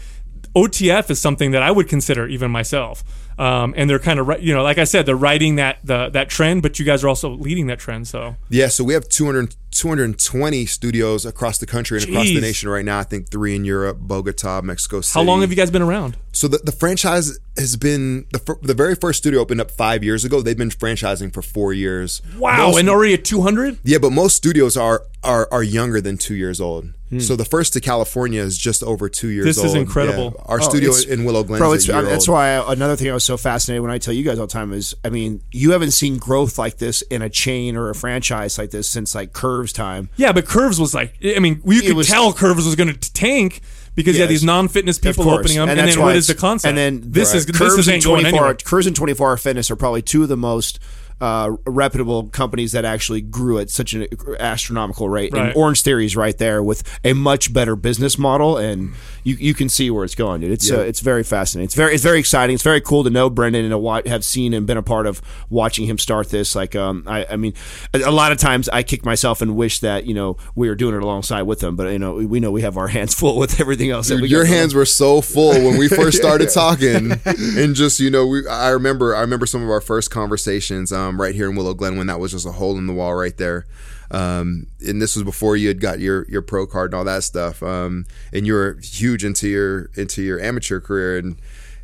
S4: OTF is something that I would consider even myself. Um, and they're kind of you know like I said they're riding that the, that trend, but you guys are also leading that trend. So
S5: Yeah, so we have 200, 220 studios across the country and across the nation right now. I think three in Europe, Bogota, Mexico City.
S4: how long have you guys been around?
S5: So the, the franchise has been the fir- the very first studio opened up five years ago. They've been franchising for four years.
S4: Wow,
S5: Most-
S4: and already at 200.
S5: yeah, but most studios are are are younger than two years old.
S2: Hmm.
S5: So the first to California is just over two years old.
S4: This
S5: old.
S4: is incredible.
S5: Yeah. Our
S2: Oh,
S5: studio in Willow Glen
S2: Bro,
S5: is
S2: it's,
S5: a year
S2: I mean, that's
S5: old.
S2: why I, another thing I was so fascinated when I tell you guys all the time is, I mean, you haven't seen growth like this in a chain or a franchise like this since like Curves time.
S4: Yeah, but Curves was like, I mean, you could
S2: was-
S4: tell Curves was going to tank because you had
S2: Yes.
S4: these non-fitness people opening up, and,
S2: that's
S4: then what is the concept?
S2: And then
S4: this is
S2: Curves
S4: this is
S2: and
S4: ain't going
S2: 24
S4: anywhere.
S2: Curves and 24 Hour Fitness are probably two of the most uh, reputable companies that actually grew at such an astronomical rate.
S4: Right.
S2: And Orange Theory is right there with a much better business model, and you, you can see where it's going, dude. It's uh, it's very fascinating. It's very it's very exciting. It's very cool to know Brendon and to wa- have seen and been a part of watching him start this. Like, um, I, I mean, a, a lot of times I kick myself and wish that you know we were doing it alongside with them, but you know we, we know we have our hands [LAUGHS] full with everything else. that
S5: Dude,
S2: we
S5: your hands were so full when we first started [LAUGHS] talking, and just you know, we I remember I remember some of our first conversations um, right here in Willow Glen when that was just a hole in the wall right there, um, and this was before you had got your your pro card and all that stuff, um, and you were huge into your into your amateur career. And.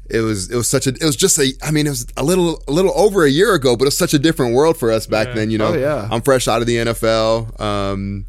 S5: It was it was such a it was just a I mean it was a little a little over a year ago but it was such a different world for us back then you know?
S2: Oh, yeah.
S5: I'm fresh out of the NFL um,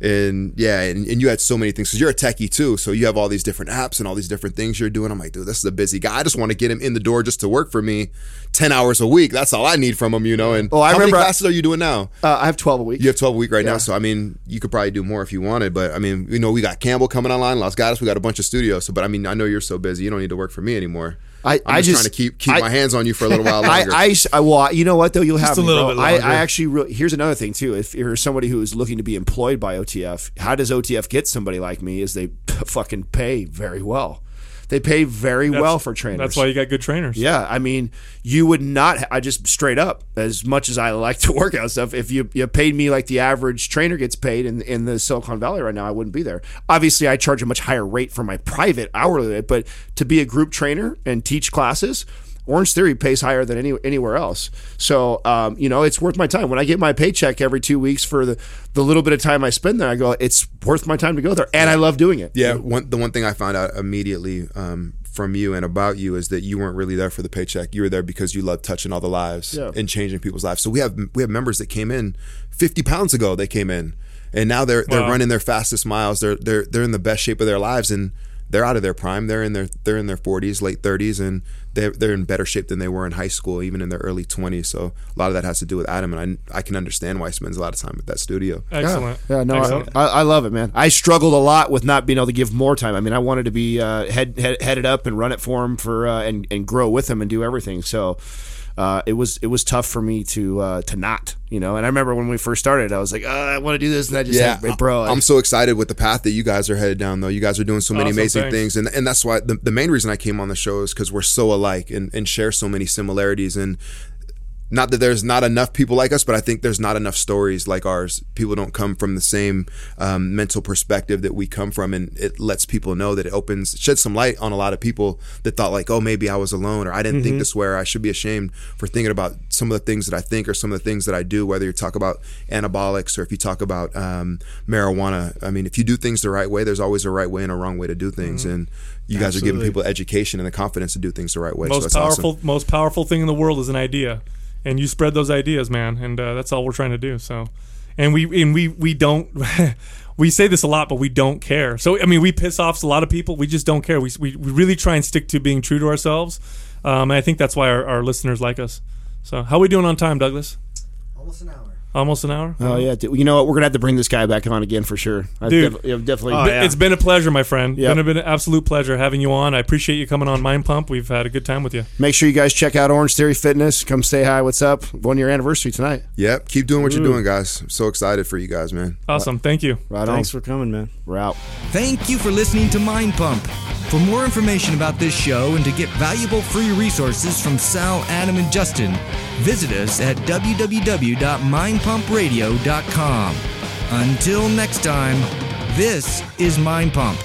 S5: and yeah, and, and you had so many things because you're a techie too. So you have all these different apps and all these different things you're doing. I'm like, dude, this is a busy guy. I just want to get him in the door just to work for me, ten hours a week. That's all I need from him, you know. And
S2: Oh, I
S5: how
S2: remember-
S5: many classes are you doing now?
S2: Uh, I have 12 a week.
S5: You have 12 a week right now, so I mean, you could probably do more if you wanted. But I mean, you know, we got Campbell coming online, Las Gatas, we got a bunch of studios. So, but I mean, I know you're so busy, you don't need to work for me anymore.
S2: I-
S5: I'm
S2: I
S5: just,
S2: just-
S5: trying to keep keep
S2: I-
S5: my hands on you for a little while [LAUGHS]
S2: I,
S5: longer.
S2: I, I, well, you know what though, you'll have
S1: a
S2: me,
S1: little
S2: bro.
S1: bit longer.
S2: I actually, re- here's another thing too. If you're somebody who is looking to be employed by OTF, how does OTF get somebody like me? Is they [LAUGHS] fucking pay very well. They pay very well for trainers.
S4: That's why you got good trainers.
S2: Yeah, I mean, you would not. I just straight up, as much as I like [LAUGHS] to work out stuff, if you you paid me like the average trainer gets paid in in the Silicon Valley right now, I wouldn't be there. Obviously, I charge a much higher rate for my private hourly rate, but to be a group trainer and teach classes. Orange Theory pays higher than any anywhere else, so um, you know it's worth my time. When I get my paycheck every two weeks for the the little bit of time I spend there, I go, it's worth my time to go there, and I love doing it.
S5: Yeah, one, the one thing I found out immediately um, from you and about you is that you weren't really there for the paycheck. You were there because you love touching all the lives
S2: Yeah.
S5: and changing people's lives. So we have we have members that came in 50 pounds ago. They came in, and now they're they're
S4: Wow.
S5: running their fastest miles. They're they're they're in the best shape of their lives, and they're out of their prime. They're in their they're in their 40s, late 30s, and they're they're in better shape than they were in high school, even in their early 20s. So a lot of that has to do with Adam, and I I can understand why he spends a lot of time at that studio.
S4: Excellent.
S2: Yeah, no, I,
S4: Excellent.
S2: I, I love it, man. I struggled a lot with not being able to give more time. I mean, I wanted to be uh, head, head headed up and run it for him for uh, and and grow with him and do everything. So. Uh, it was it was tough for me to uh, to not you know and I remember when we first started I was like oh, I want to do this and I just
S5: yeah,
S2: said, bro I-
S5: I'm so excited with the path that you guys are headed down. Though you guys are doing so many
S4: Awesome,
S5: amazing
S4: thanks.
S5: things, and and that's why the, the main reason I came on the show is because we're so alike and, and share so many similarities. And not that there's not enough people like us, but I think there's not enough stories like ours. People don't come from the same um, mental perspective that we come from, and it lets people know that it opens, sheds some light on a lot of people that thought like, oh, maybe I was alone, or I didn't think this way, or I should be ashamed for thinking about some of the things that I think or some of the things that I do. Whether you talk about anabolics or if you talk about um, marijuana, I mean, if you do things the right way, there's always a right way and a wrong way to do things, and you guys are giving people education and the confidence to do things the right way. so
S4: most
S5: that's awesome.
S4: powerful most powerful thing in the world is an idea and you spread those ideas man and uh, that's all we're trying to do so. And we and we we don't [LAUGHS] we say this a lot but we don't care. So i mean we piss off a lot of people we just don't care. We, we, we really try and stick to being true to ourselves um, and i think that's why our, our listeners like us. So how we doing on time douglas?
S3: Almost an hour.
S4: Almost an hour
S2: Oh yeah, you know what? We're gonna have to bring this guy back on again for sure. I
S4: Dude.
S2: def- yeah, definitely.
S1: Oh, yeah.
S4: It's been a pleasure, my friend.
S2: Yep.
S4: Been, a, been an absolute pleasure having you on. I appreciate you coming on Mind Pump. We've had a good time with you.
S2: Make sure you guys check out Orange Theory Fitness. Come say hi. What's up? One year anniversary tonight.
S5: Yep, keep doing what you're doing, guys. I'm so excited for you guys, man.
S4: Awesome. Thank you.
S2: Right on.
S1: Thanks
S2: on.
S1: for coming, man.
S2: We're out.
S3: Thank you for listening to Mind Pump. For more information about this show and to get valuable free resources from Sal, Adam, and Justin, visit us at www.mindpumpradio.com. Until next time, this is Mind Pump.